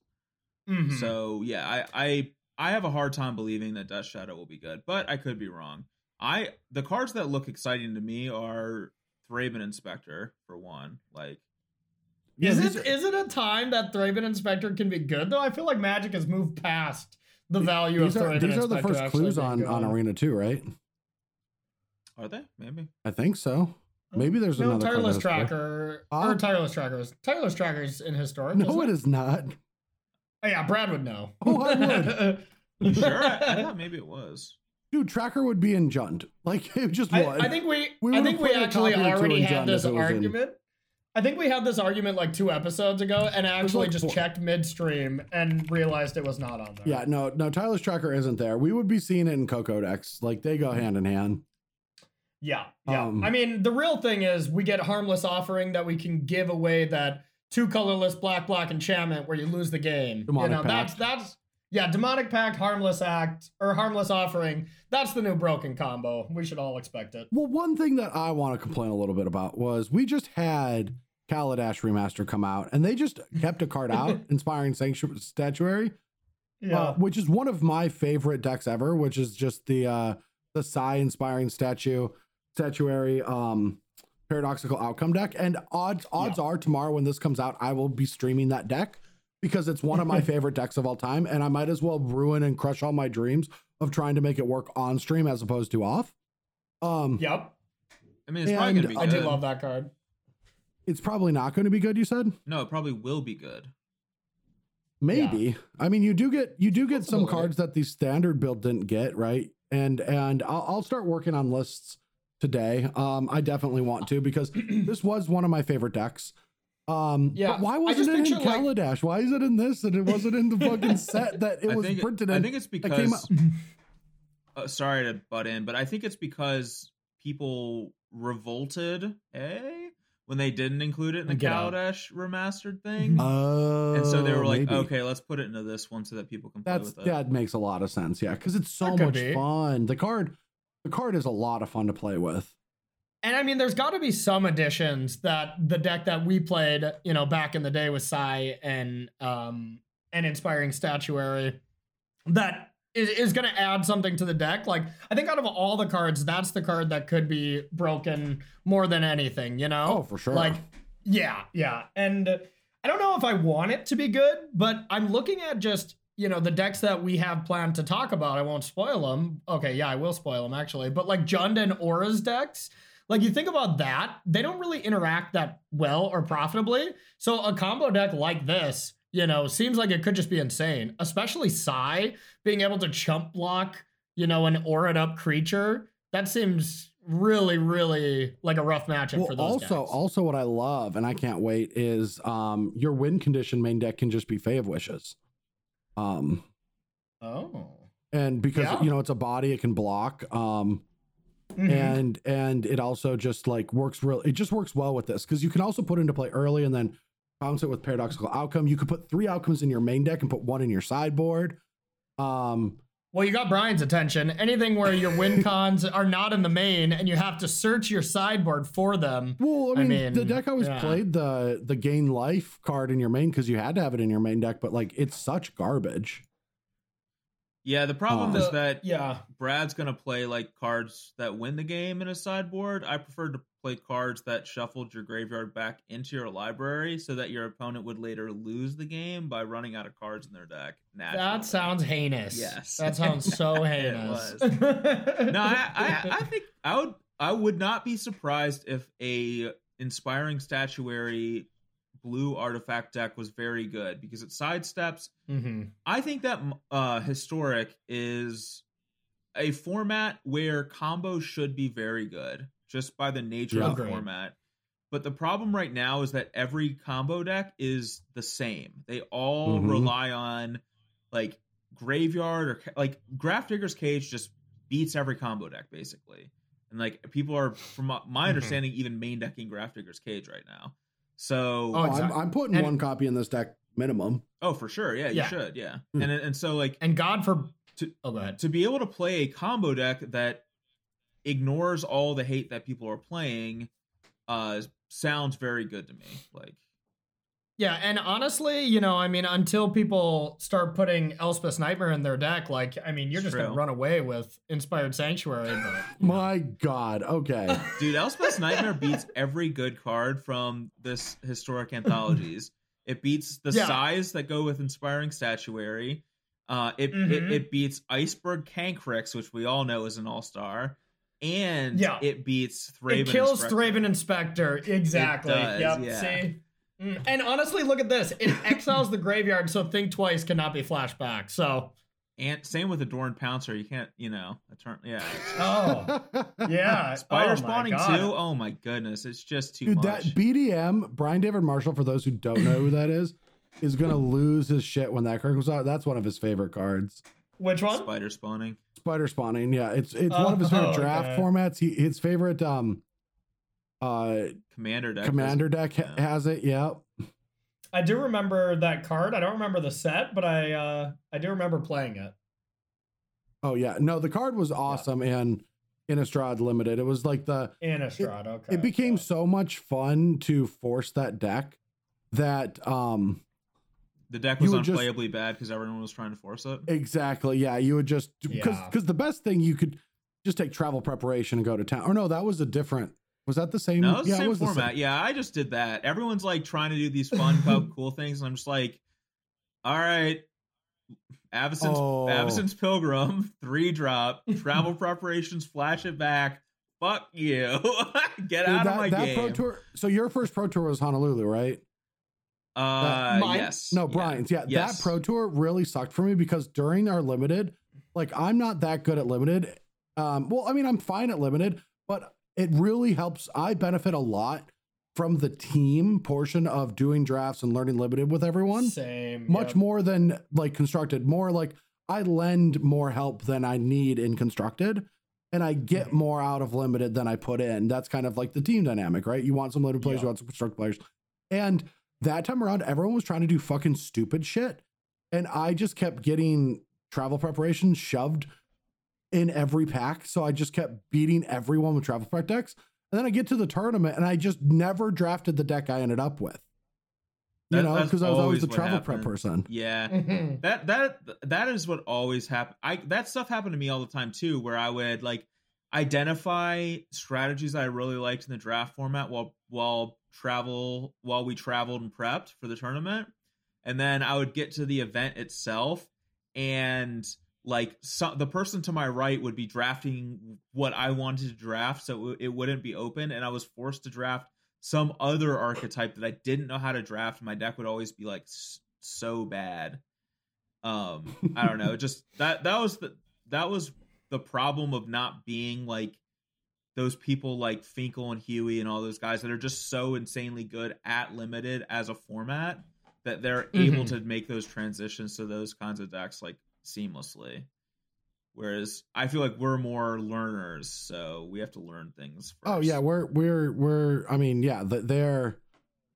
Mhm. So yeah, I I I have a hard time believing that Death Shadow will be good, but I could be wrong. I the cards that look exciting to me are Thraben Inspector for one. Like Yeah, is these it are- is it a time that Thraben Inspector can be good though? I feel like Magic has moved past the value these of are Thraben these are the first clues on on. Arena two, right? are they? Maybe. I think so. Um, maybe there's no another tireless tracker Huh? or tireless trackers. Tireless trackers in historic. No, isn't it is not. Oh yeah, Brad would know. Oh, I would. [laughs] Sure? I, I thought maybe it was. Dude, Tracker would be in Jund. Like it just I, would. I think we, We I think we actually copy or two already had this if it was in. argument. I think we had this argument like two episodes ago, and actually like just four. checked midstream and realized it was not on there. Yeah, no, no, Tireless tracker isn't there. We would be seeing it in Coco decks. Like they go hand in hand. Yeah, yeah. Um, I mean, the real thing is we get harmless offering that we can give away that two colorless black black enchantment where you lose the game. You know, that's that's yeah, demonic pact, harmless act, or harmless offering. That's the new broken combo. We should all expect it. Well, one thing that I want to complain a little bit about was we just had Kaladesh remaster come out, and they just kept a card out, [laughs] inspiring sanctuary statuary, Yeah. uh, which is one of my favorite decks ever. Which is just the uh the Sai inspiring statue statuary um paradoxical outcome deck. And odds odds are tomorrow when this comes out, I will be streaming that deck because it's one of my [laughs] favorite decks of all time, and I might as well ruin and crush all my dreams of trying to make it work on stream as opposed to off. Um, yep. I mean, it's probably gonna be I do love that card. it's probably not going to be good. You said No, it probably will be good. maybe. I mean, you do get you do get some cards that the standard build didn't get right, and and I'll, I'll start working on lists today. Um, I definitely want to because [clears throat] this was one of my favorite decks. Um, Yeah, but why wasn't it in picture, like- Kaladesh? Why is it in this and it wasn't in the fucking [laughs] set that it I was think printed in? I think it's came because. [laughs] uh, sorry to butt in, but I think it's because people revolted, eh, when they didn't include it in the Get. Kaladesh remastered thing. Oh, and so they were like, maybe. okay, let's put it into this one so that people can play That's with it. that makes a lot of sense. Yeah, because it's so much be. fun. The card, the card is a lot of fun to play with. And I mean, there's got to be some additions that the deck that we played, you know, back in the day with Sai and um and inspiring statuary that is, is going to add something to the deck. Like I think out of all the cards, that's the card that could be broken more than anything. You know? Oh, for sure. Like, yeah, yeah. And I don't know if I want it to be good, but I'm looking at just you know the decks that we have planned to talk about. I won't spoil them. Okay, yeah, I will spoil them actually. But like Jund and Aura's decks. Like you think about that, they don't really interact that well or profitably. So a combo deck like this, you know, seems like it could just be insane. Especially Sai being able to chump block, you know, an aura'd up creature. That seems really, really like a rough matchup well, for those also, decks. also what I love and I can't wait is um your win condition main deck can just be Fae of Wishes. Um, oh. and because Yeah. you know it's a body, it can block. Um, Mhm. and and it also just like works real. It just works well with this because you can also put into play early and then bounce it with paradoxical outcome. You could put three outcomes in your main deck and put one in your sideboard. Um, Well, you got Brian's attention. Anything where your win [laughs] cons are not in the main and you have to search your sideboard for them. well, I I mean, the deck always yeah. played the the gain life card in your main because you had to have it in your main deck, but like it's such garbage. Yeah, the problem Uh, is that Yeah. Brad's gonna play like cards that win the game in a sideboard. I prefer to play cards that shuffled your graveyard back into your library so that your opponent would later lose the game by running out of cards in their deck. Naturally. That sounds heinous. Yes. That sounds so [laughs] heinous. no, I, I, I think I would I would not be surprised if a inspiring statuary blue artifact deck was very good because it sidesteps. hmm I think that uh, historic is a format where combos should be very good just by the nature Yeah. of the format. But the problem right now is that every combo deck is the same. They all Mhm. rely on like graveyard or like Grafdigger's Cage just beats every combo deck basically. And like people are from my- Mhm. understanding even main decking Grafdigger's Cage right now. So Oh, Oh, I'm. I'm putting And- one copy in this deck minimum. oh for sure. Yeah, you Yeah. should. Yeah. Hmm. And and so like And God for To- oh, go ahead. to be able to play a combo deck that ignores all the hate that people are playing uh sounds very good to me like Yeah, and honestly, you know, I mean, until people start putting Elspeth's Nightmare in their deck, like, I mean, you're It's just gonna run away with Inspired Sanctuary. But, [laughs] My God. Okay. [laughs] dude elspeth's nightmare beats every good card from this historic anthologies it beats the Yeah. size that go with inspiring statuary uh it, it Mhm. it beats iceberg cancrix which we all know is an all-star and Yeah. it beats Thraben it kills Inspector. Thraben Inspector. Exactly. does, yep. yeah. See? Mm, And honestly, look at this. It [laughs] exiles the graveyard, so think twice cannot be flashback. So, and same with adorned pouncer you can't you know a turn yeah oh, [laughs] yeah. [laughs] Spider Oh spawning God. too. Oh my goodness, it's just too Dude, much. that BDM, Brian David Marshall, for those who don't know who that is, is gonna lose his shit when that card comes out. That's one of his favorite cards. Which one? Spider spawning. Spider spawning. Yeah, it's it's one of his favorite Oh, draft okay. formats. He his favorite um uh Commander deck. commander deck ha- yeah. has it. Yeah. I do remember that card. I don't remember the set, but I uh I do remember playing it. Oh yeah. No, the card was awesome in Innistrad Limited. It was like the Innistrad. Okay. it became yeah. so much fun to force that deck that um The deck was would just- unplayably bad because everyone was trying to force it. exactly yeah you would just because Yeah. because the best thing you could just take travel preparation and go to town or no that was a different was that the same No, it's the yeah it same was the format. Yeah, I just did that. Everyone's like trying to do these fun, [laughs] cool things, and I'm just like, all right, Avacyn's, Oh. Avacyn's Pilgrim, three drop, travel [laughs] preparations, flash it back. Fuck you. [laughs] Get Dude, out that, of my that game. pro tour so your first pro tour was honolulu right uh, Mine- yes. no yeah. brian's yeah, Yes. that pro tour really sucked for me because during our limited like i'm not that good at limited um well i mean i'm fine at limited but it really helps i benefit a lot from the team portion of doing drafts and learning limited with everyone Same. much yep. more than like constructed more like i lend more help than i need in constructed and i get Mhm. more out of limited than i put in that's kind of like the team dynamic right you want some limited players Yeah. you want some constructed players and that time around everyone was trying to do fucking stupid shit and i just kept getting travel preparation shoved in every pack so i just kept beating everyone with travel prep decks And then I get to the tournament and I just never drafted the deck I ended up with. You That- know, because I was always always the what travel prep person. Yeah. [laughs] That that that is what always happen i that stuff happened to me all the time too where i would like identify strategies i really liked in the draft format while while travel while we traveled and prepped for the tournament and then i would get to the event itself and like so, the person to my right would be drafting what i wanted to draft so it, it wouldn't be open and i was forced to draft some other archetype that i didn't know how to draft my deck would always be like s- so bad um i don't know [laughs] just that that was the that was the problem of not being like those people like Finkel and Huey and all those guys that are just so insanely good at limited as a format that they're able Mhm. to make those transitions to those kinds of decks like seamlessly. Whereas I feel like we're more learners, so we have to learn things. First. Oh yeah, we're we're we're. I mean, yeah, they're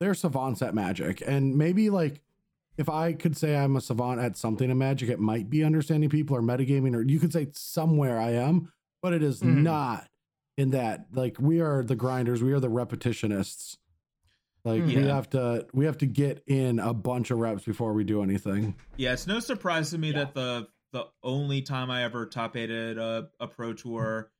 they're savants at Magic, and maybe like if I could say I'm a savant at something in Magic, it might be understanding people or metagaming, or you could say somewhere I am, but it is Mhm. not in that. Like we are the grinders, we are the repetitionists. Like we have to we have to get in a bunch of reps before we do anything. Yeah, it's no surprise to me Yeah. that the the only time I ever top aided a, a pro tour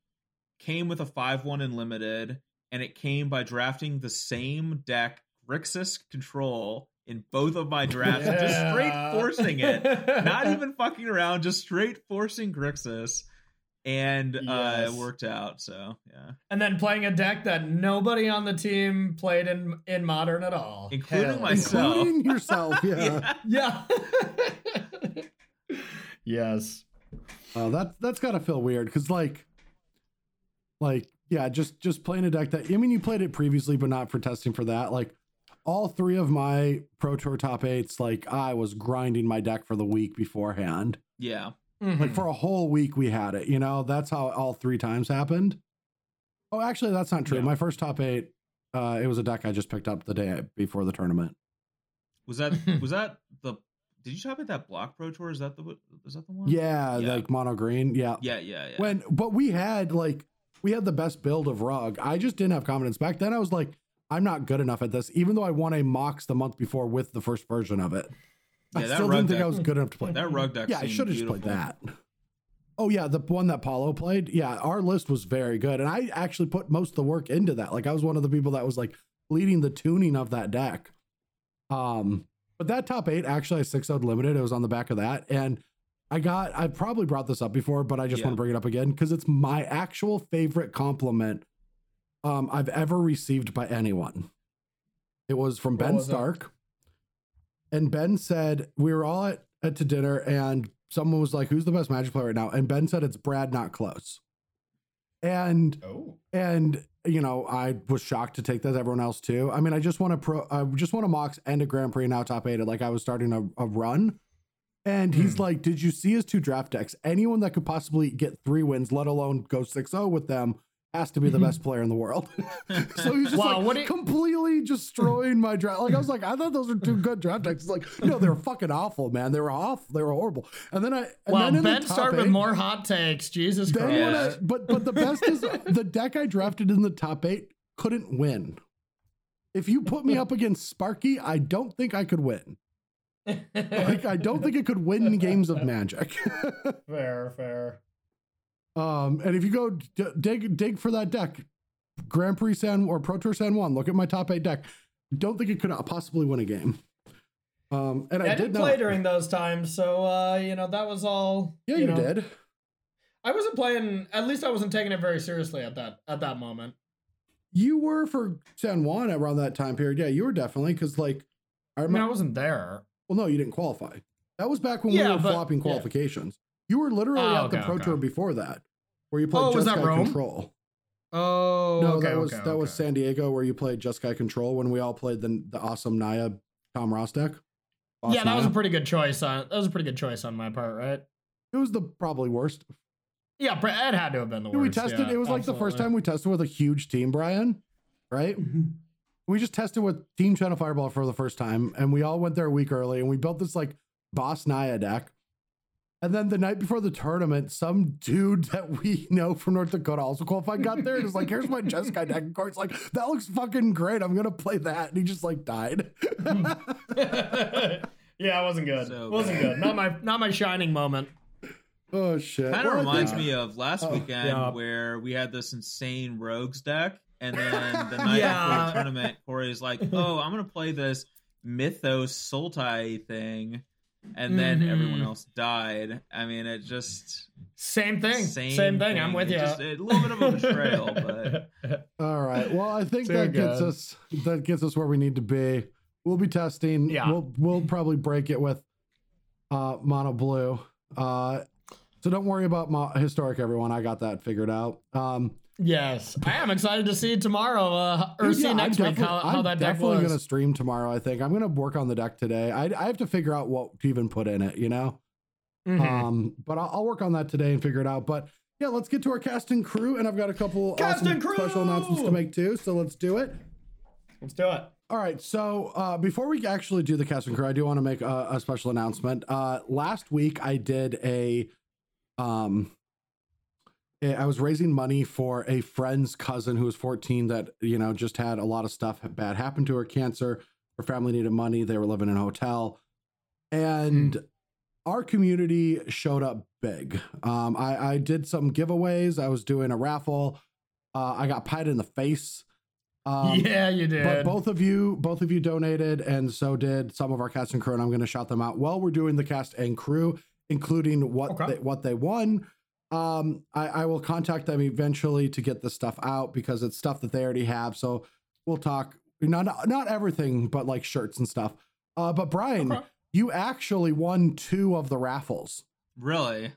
came with a five one in limited, and it came by drafting the same deck Grixis control in both of my drafts, just [laughs] straight forcing it, not [laughs] even fucking around, just straight forcing Grixis, and uh, it worked out. So yeah, and then playing a deck that nobody on the team played in in modern at all, Including Hell myself. Including yourself, [laughs] yeah. yeah. Yeah. yes. Oh, that that's gotta feel weird because like, like yeah, just just playing a deck that I mean you played it previously, but not for testing for that. Like all three of my Pro Tour top eights, like I was grinding my deck for the week beforehand. yeah. Mhm. Like for a whole week we had it. You know, that's how all three times happened. Oh, actually, that's not true. Yeah. My first top eight, uh, it was a deck I just picked up the day before the tournament. Was that [laughs] was that the? Did you top it that block pro tour? Is that the is that the one? Yeah, Yeah. like mono green. Yeah. Yeah, yeah, yeah. When but we had like we had the best build of rug. I just didn't have confidence back then. I was like, I'm not good enough at this, even though I won a Mox the month before with the first version of it. I Yeah, that still didn't think I was good enough to play. that rug deck. yeah, I should have just played that. Oh yeah, the one that Paulo played. Yeah, our list was very good, and I actually put most of the work into that. Like I was one of the people that was like leading the tuning of that deck. Um, but that top eight actually I six out limited. It was on the back of that, and I got. I probably brought this up before, but I just Yeah. want to bring it up again because it's my actual favorite compliment um, I've ever received by anyone. It was from What Ben was it? And Ben said, we were all at, at to dinner and someone was like, who's the best magic player right now? And Ben said, it's Brad, not close. And, Oh. and, you know, I was shocked to take that. Everyone else too. I mean, I just want to pro, I just want to Mox and a Grand Prix now top eight. Like I was starting a, a run. And he's Hmm. like, did you see his two draft decks? Anyone that could possibly get three wins, let alone go 6-0 with them, has to be the best player in the world. [laughs] so he's just Wow, like completely destroying my draft. Like I was like, I thought those were two good draft decks. It's like, no, they were fucking awful, man. They were awful. They were horrible. And then I, and Wow, then the Ben started with more hot takes. Jesus Christ. I, but but the best is [laughs] the deck I drafted in the top eight couldn't win. If you put me up against Sparky, I don't think I could win. Like I don't think it could win games of [laughs] Magic. fair, fair. Um, and if you go d- dig dig for that deck, Grand Prix San or Pro Tour San Juan, look at my top eight deck. Don't think it could possibly win a game. Um, and I, I, did didn't not. play during those times, so uh, you know that was all. yeah, you, know, did. I wasn't playing. At least I wasn't taking it very seriously at that at that moment. You were for San Juan around that time period. Yeah, you were definitely because like I I mean. I wasn't there. Well, no, you didn't qualify. That was back when we were but- flopping yeah. qualifications. You were literally Oh, at the Pro okay. Tour before that, where you played Oh, was Just that Guy Rome? Control. Oh, no, okay, that was okay, that was. San Diego, where you played Jeskai Control when we all played the the awesome Naya Tom Ross deck. Boss Yeah, that was a pretty good choice. On that was a pretty good choice on my part, right? It was the probably worst. Yeah, it had to have been the worst. we tested. yeah, it was like the first time we tested with a huge team, Brian. Right? Mm-hmm. we just tested with Team Channel Fireball for the first time, and we all went there a week early, and we built this like Boss Naya deck. And then the night before the tournament, some dude that we know from North Dakota also qualified got there and is like, here's my Jeskai deck. And Corey's like, that looks fucking great. I'm gonna play that. And he just like died. [laughs] yeah, it wasn't good. So wasn't bad. good. Not my not my shining moment. oh shit. Kind of reminds me of last Oh, weekend yeah. where we had this insane rogues deck, and then the [laughs] night Yeah. before the tournament, Corey's like, "Oh, I'm gonna play this Mythos Sultai thing," and then Mhm. everyone else died. I mean, it just Same thing. same, Same, thing. I'm with It you. just- a little bit of a betrayal, but [laughs] All right. Well, I think Too that gets us that gets us where we need to be. We'll be testing. Yeah. We'll we'll probably break it with uh mono blue. Uh so don't worry about mo- historic everyone. I got that figured out. Um yes, I am excited to see tomorrow uh, or dude, see yeah, I'm next week how, how I'm definitely gonna stream tomorrow, I think. I'm gonna work on the deck today. I I have to figure out what to even put in it, you know? Mhm. Um, but I'll, I'll work on that today and figure it out. But yeah, let's get to our cast and crew, and I've got a couple Cast awesome and crew! special announcements to make too. So let's do it. Let's do it. All right. So uh, before we actually do the cast and crew, I do want to make a, a special announcement. Uh, last week, I did a, um, I was raising money for a friend's cousin who was 14 that you know just had a lot of stuff bad happen to her, cancer. Her family needed money. They were living in a hotel, and our community showed up big. Um, I, I did some giveaways. I was doing a raffle. Uh, I got pied in the face. [laughs] Um, yeah, you did. but both of you, both of you donated, and so did some of our cast and crew. And I'm going to shout them out while we're doing the cast and crew, including what Okay. they, what they won. Um, I, I will contact them eventually to get the stuff out because it's stuff that they already have. So we'll talk. Not not everything, but like shirts and stuff. Uh, but Brian, Okay. you actually won two of the raffles. really,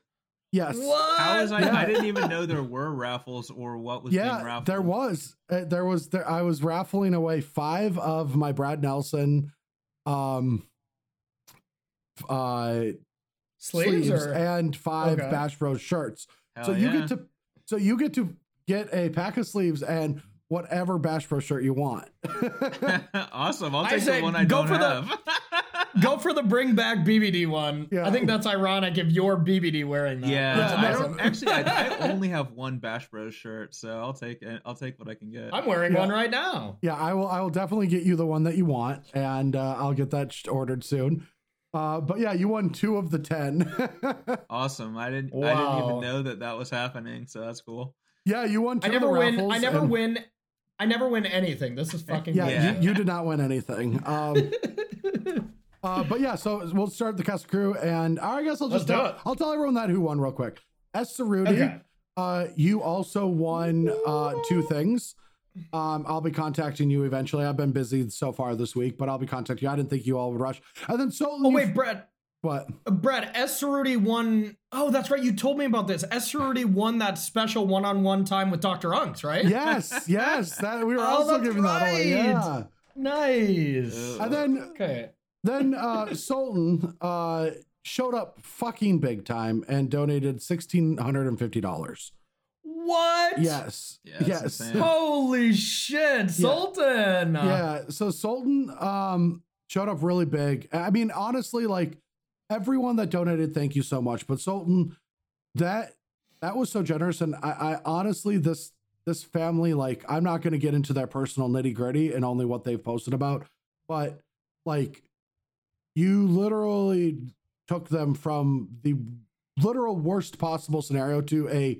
Yes. what? how was I? Yeah. I didn't even know there were raffles or what was being yeah, raffled. there was. Uh, there was. There, I was raffling away five of my Brad Nelson, um, uh, sleeves, sleeves, or and five Okay. Bash Bros shirts. Hell so you yeah. get to. So you get to get a pack of sleeves and whatever Bash Bros shirt you want. [laughs] [laughs] awesome. I'll I take say the one I go don't for the- have. [laughs] go for the bring back BBD one. Yeah. I think that's ironic if you're BBD wearing that. Yeah, That's Yeah, I awesome. actually. I, I only have one Bash Bros shirt, so I'll take it. I'll take what I can get. I'm wearing Yeah. one right now. yeah, I will. I will definitely get you the one that you want, and uh, I'll get that ordered soon. Uh, but yeah, you won two of the ten. [laughs] Awesome. I didn't. I didn't even know that that was happening. So that's cool. yeah, you won two I never of the win. I never and- win. I never win anything. This is fucking. Yeah, Yeah. You, you did not win anything. Um, [laughs] uh, but yeah, so we'll start the cast crew, and I guess I'll just tell, it. I'll tell everyone that who won real quick. S. Cerruti, Okay. uh, you also won uh, two things. Um, I'll be contacting you eventually. I've been busy so far this week, but I'll be contacting you. I didn't think you all would rush. And then so Oh wait, Brett. what? Brett, S. Cerruti won. Oh, that's right. You told me about this. S. Cerruti won that special one-on-one time with Dr. Unks, right? Yes, [laughs] yes. That we were Oh, also that's giving that away. Yeah. Nice. And then Okay. then uh [laughs] Sultan uh showed up fucking big time and donated sixteen hundred and fifty dollars. What? Yes. Yeah, yes. insane. Holy shit, Sultan. yeah. So Sultan um showed up really big. I mean, honestly, like everyone that donated, thank you so much. But Sultan, that that was so generous. And I, I honestly this this family, like, I'm not gonna get into their personal nitty gritty and only what they've posted about, but like you literally took them from the literal worst possible scenario to a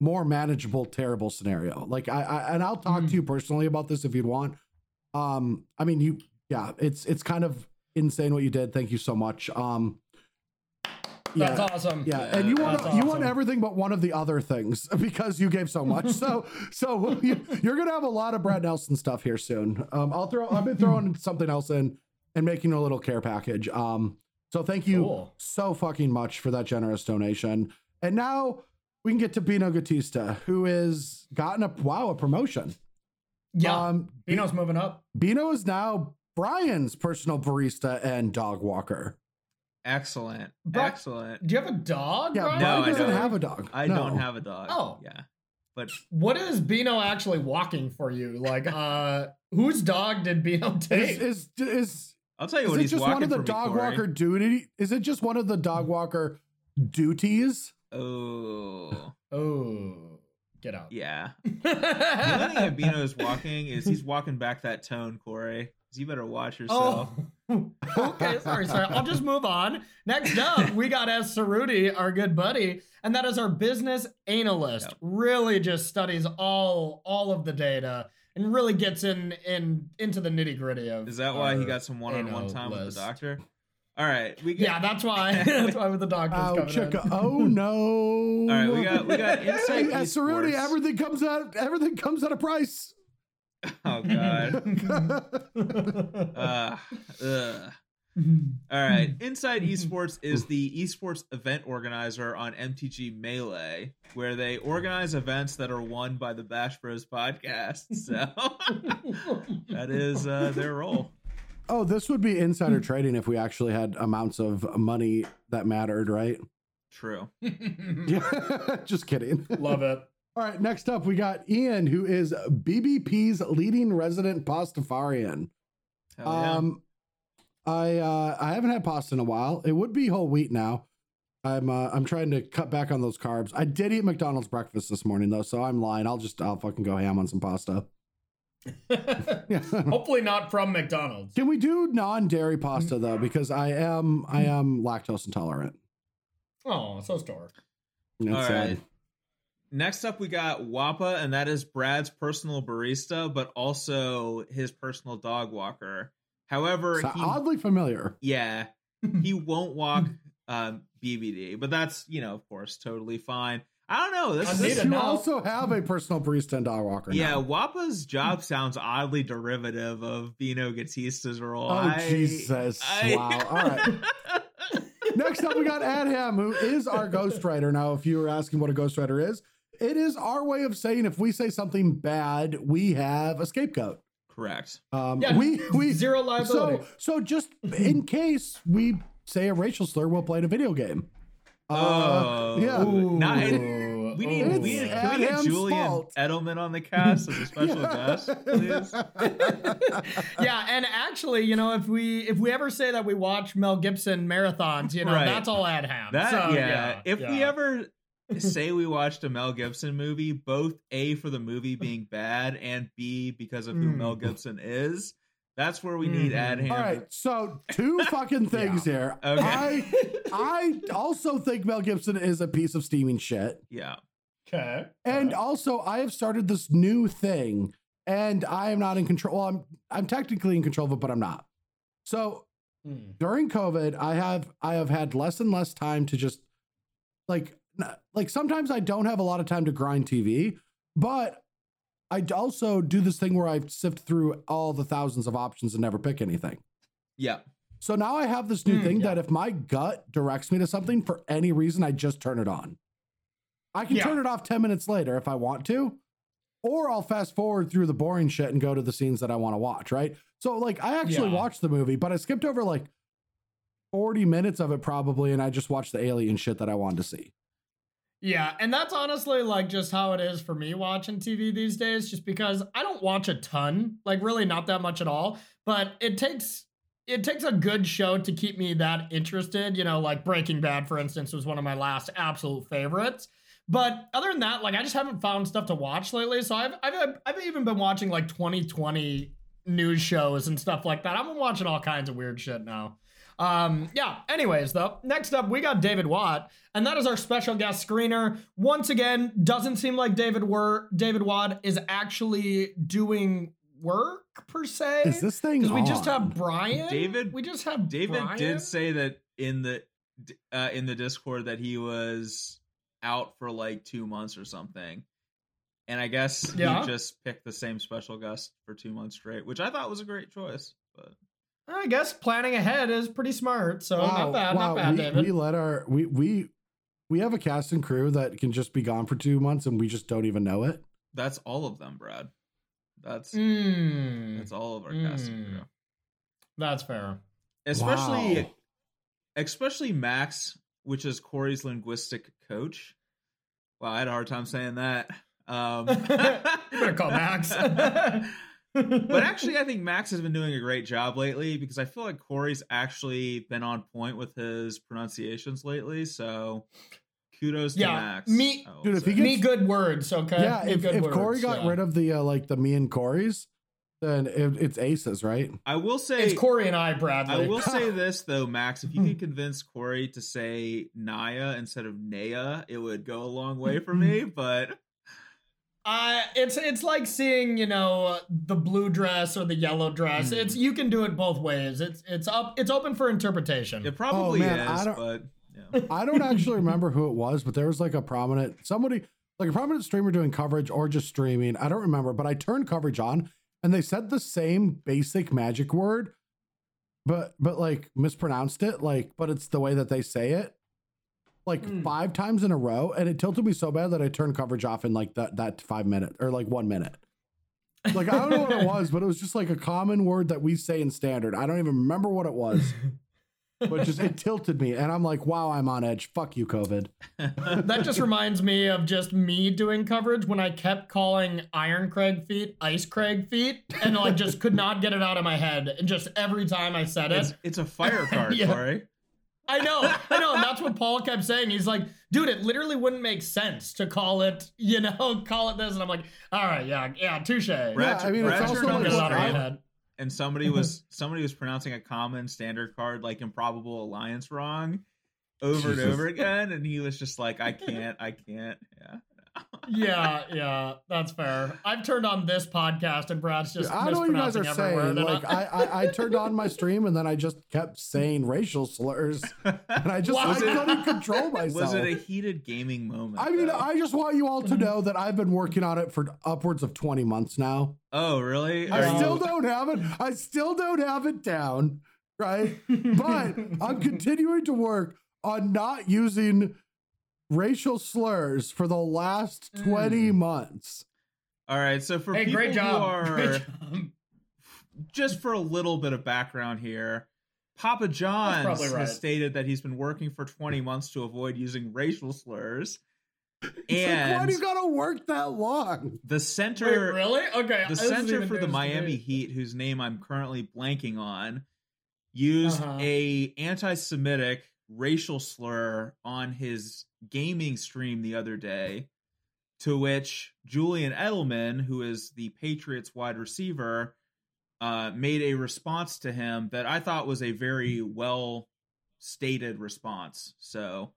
more manageable terrible scenario like i, I and i'll talk Mhm. to you personally about this if you'd want um i mean you yeah it's it's kind of insane what you did thank you so much um That's yeah awesome. yeah, and you want That's you want everything but one of the other things [laughs] because you gave so much. So [laughs] so you, you're gonna have a lot of Brad Nelson stuff here soon. Um, I'll throw I've been throwing [laughs] something else in and making a little care package. Um, so thank you Cool. so fucking much for that generous donation. And now we can get to Bino Gatista, who has gotten a wow a promotion. Yeah. Um, Bino's moving up. Bino is now Brian's personal barista and dog walker. Excellent. Bro- Excellent. Do you have a dog? Yeah, Brian? No, Brian I doesn't don't. have a dog. I No. don't have a dog. Oh. Yeah. But What is Bino actually walking for you? Like, uh, whose dog did Bino take? Is is is I'll tell you Is what it he's just walking one of the for me, dog Corey. walker duty? Is it just one of the dog walker duties. Oh, [laughs] Oh, get out. yeah. The only thing Abino is walking is he's walking back that tone, Corey. So you better watch yourself. Oh, [laughs] okay. Sorry, sorry. I'll just move on. Next up, we got S. Cerruti, our good buddy, and that is our business analyst. Yep. Really, just studies all all of the data and really gets in in into the nitty gritty of. Is that why he got some one-on-one anal time with the doctor? All right, we Yeah, that's why. [laughs] [laughs] that's why with the doctors Oh, coming chica. in. Oh no. All right, we got we got [laughs] insight. At Cerruti, everything comes out. Everything comes at a price. Oh god. Uh, ugh. All right. Inside Esports is the esports event organizer on MTG Melee, where they organize events that are won by the Bash Bros podcast. So that is uh, their role. Oh, this would be insider trading if we actually had amounts of money that mattered, right? True. [laughs] [laughs] Just kidding. Love it. All right, next up we got Ian, who is BBP's leading resident pastafarian. Hell yeah. Um, I uh, I haven't had pasta in a while. It would be whole wheat now. I'm uh, I'm trying to cut back on those carbs. I did eat McDonald's breakfast this morning though, so I'm lying. I'll just I'll fucking go ham on some pasta. Yeah. [laughs] Hopefully not from McDonald's. Can we do non-dairy pasta though? Because I am I am lactose intolerant. Oh, so store. It's All sad. right. Next up, we got Wappa, and that is Brad's personal barista, but also his personal dog walker. However, So he, oddly familiar. yeah, [laughs] he won't walk um, BBD, but that's you know, of course, totally fine. I don't know. This, I this You know. also have a personal barista and dog walker. yeah, now. Wappa's job sounds oddly derivative of Bino Gatista's role. Oh I- Jesus! I- wow. All right. [laughs] Next up, we got Adham, who is our ghostwriter. Now, if you were asking what a ghostwriter is, it is our way of saying if we say something bad, we have a scapegoat. Correct. Um, Yeah, we we zero liability. so so just in case we say a racial slur, we'll play in a video game. Uh, oh, yeah. Not, Ooh. we need, we need can we get Julian fault. Edelman on the cast as a special guest, [laughs] please? yeah, and actually, you know, if we if we ever say that we watch Mel Gibson marathons, you know, Right. that's all Adham. That So, yeah. If we ever [laughs] say we watched a Mel Gibson movie, both A for the movie being bad and B because of who Mm. Mel Gibson is, that's where we need Mhm. Adham. All right, so two [laughs] fucking things here. Okay. I [laughs] I also think Mel Gibson is a piece of steaming shit. Yeah. okay, And Okay. also, I have started this new thing, and I am not in control. Well, I'm I'm technically in control of it, but I'm not. So Mm. during COVID, I have I have had less and less time to just like like sometimes I don't have a lot of time to grind TV, but I also do this thing where I sift through all the thousands of options and never pick anything. Yeah. So now I have this new Mm, thing yeah. that if my gut directs me to something for any reason, I just turn it on. I can Yeah. turn it off 10 minutes later if I want to, or I'll fast forward through the boring shit and go to the scenes that I want to watch, right? So, like, I actually Yeah. watched the movie, but I skipped over like 40 minutes of it probably, and I just watched the alien shit that I wanted to see. Yeah, and that's honestly like just how it is for me watching TV these days, just because I don't watch a ton, like really not that much at all. But it takes it takes a good show to keep me that interested. You know, like Breaking Bad, for instance, was one of my last absolute favorites. But other than that, like I just haven't found stuff to watch lately. So I've I've I've even been watching like 2020 news shows and stuff like that. I've been watching all kinds of weird shit now. Um, yeah, anyways, though, next up we got David Watt, and that is our special guest screener. Once again, doesn't seem like David were David Watt is actually doing work per se. Is this thing because we just have Brian? David- we just have David Brian? did say that in the uh, in the Discord that he was out for like two months or something. And I guess Yeah. he just picked the same special guest for two months straight, which I thought was a great choice. But I guess planning ahead is pretty smart. So Wow, not bad, wow, not bad, we, David. We let our we we we have a cast and crew that can just be gone for two months and we just don't even know it. that's all of them, Brad. That's Mm, that's all of our cast and Mm. crew. that's fair. especially Wow. especially Max, which is Corey's linguistic coach. Wow, I had a hard time saying that. Um, [laughs] You better call [laughs] Max. [laughs] But [laughs] actually, I think Max has been doing a great job lately because I feel like Corey's actually been on point with his pronunciations lately. So kudos to Yeah, Max. me- Dude, if he gets- me good words, okay? yeah, Me if, good if words, Corey got yeah. rid of the uh, like the me and Corey's, then it, it's aces, right? I will say it's Corey and I, Bradley. I will say [laughs] this though, Max. If you could [laughs] convince Corey to say Naya instead of Naya, it would go a long way for me. But Uh, it's it's like seeing you know the blue dress or the yellow dress. Hmm. It's you can do it both ways. It's it's up. It's open for interpretation. it probably oh, man, I don't- But yeah. [laughs] I don't actually remember who it was, but there was like a prominent somebody, like a prominent streamer doing coverage or just streaming. I don't remember, but I turned coverage on and they said the same basic magic word, but but like mispronounced it, like but it's the way that they say it, like Hmm. five times in a row, and it tilted me so bad that I turned coverage off in like that that five minute or like one minute. Like I don't know what it was, but it was just like a common word that we say in standard. I don't even remember what it was, but just it tilted me, and I'm like, wow, I'm on edge. Fuck you, COVID. [laughs] that just reminds me of just me doing coverage when I kept calling Irencrag Feat Ice Craig feet, and like just could not get it out of my head. And just every time I said it, it's it's a fire card, [laughs] Yeah. Corey. I know, I know, and that's what Paul kept saying. He's like, dude, it literally wouldn't make sense to call it, you know, [laughs] call it this. And I'm like, all right, yeah, yeah, touche. Yeah, I mean, it's Brad also turned Don't on get the it out of my head. and somebody was [laughs] somebody was pronouncing a common standard card like improbable alliance wrong over and over again, and he was just like, I can't, I can't. Yeah. Yeah, yeah, that's fair. I've turned on this podcast and Brad's just I know what you guys are saying. Like I, I, I turned on my stream and then I just kept saying racial slurs, and I just Wow. I it- couldn't control myself. [laughs] Was it a heated gaming moment? I mean, though? I just want you all to know that I've been working on it for upwards of 20 months now. oh really? I Are still you- don't have it. I still don't have it down, right? [laughs] But I'm continuing to work on not using racial slurs for the last 20 months. All right, so for Hey, people great who are [laughs] Great job. just for a little bit of background here, Papa John's right. has stated that he's been working for 20 months to avoid using racial slurs. [laughs] It's like, why And do you gotta work that long? the Wait, center really? Okay. the center for the Miami me. Heat, whose name I'm currently blanking on, used Uh-huh. a anti-Semitic racial slur on his gaming stream the other day, to which Julian Edelman, who is the Patriots wide receiver, uh, made a response to him that I thought was a very well stated response. So,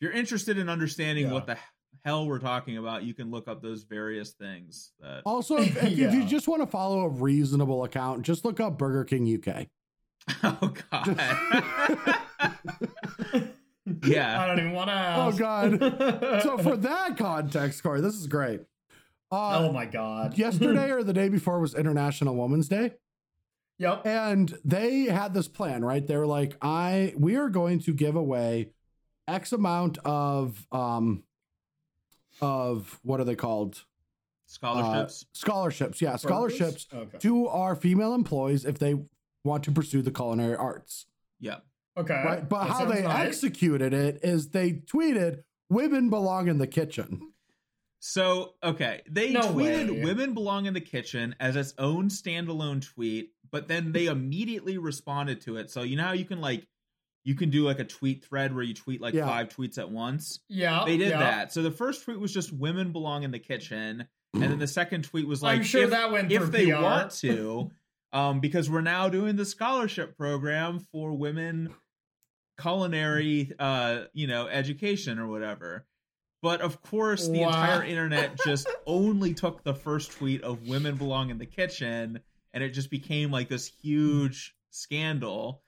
if you're interested in understanding Yeah. what the hell we're talking about, you can look up those various things that [laughs] Also, if, if you- you just want to follow a reasonable account, just look up Burger King UK. [laughs] Oh god. [laughs] yeah. I don't even want to Oh. God! so [laughs] for that context, Corey, this is great. Uh, oh my god. [laughs] yesterday or the day before was International Women's Day, Yep. and they had this plan. Right? They were like, "I we are going to give away X amount of um of what are they called? Scholarships. Uh, scholarships. Yeah, scholarships Okay. to our female employees if they want to pursue the culinary arts. yeah. Okay. Right? But That how they nice. executed it is they tweeted, "Women belong in the kitchen." So, okay, they No tweeted way. women belong in the kitchen as its own standalone tweet, but then they immediately responded to it. So, you know how you can like you can do like a tweet thread where you tweet like Yeah. five tweets at once? Yeah. They did yeah. that. So the first tweet was just women belong in the kitchen, and then the second tweet was like I'm sure if, that went if they PR. want to, [laughs] um, because we're now doing the scholarship program for women culinary, uh, you know, education or whatever. But of course, the Wow. entire internet just [laughs] only took the first tweet of women belong in the kitchen, and it just became like this huge scandal.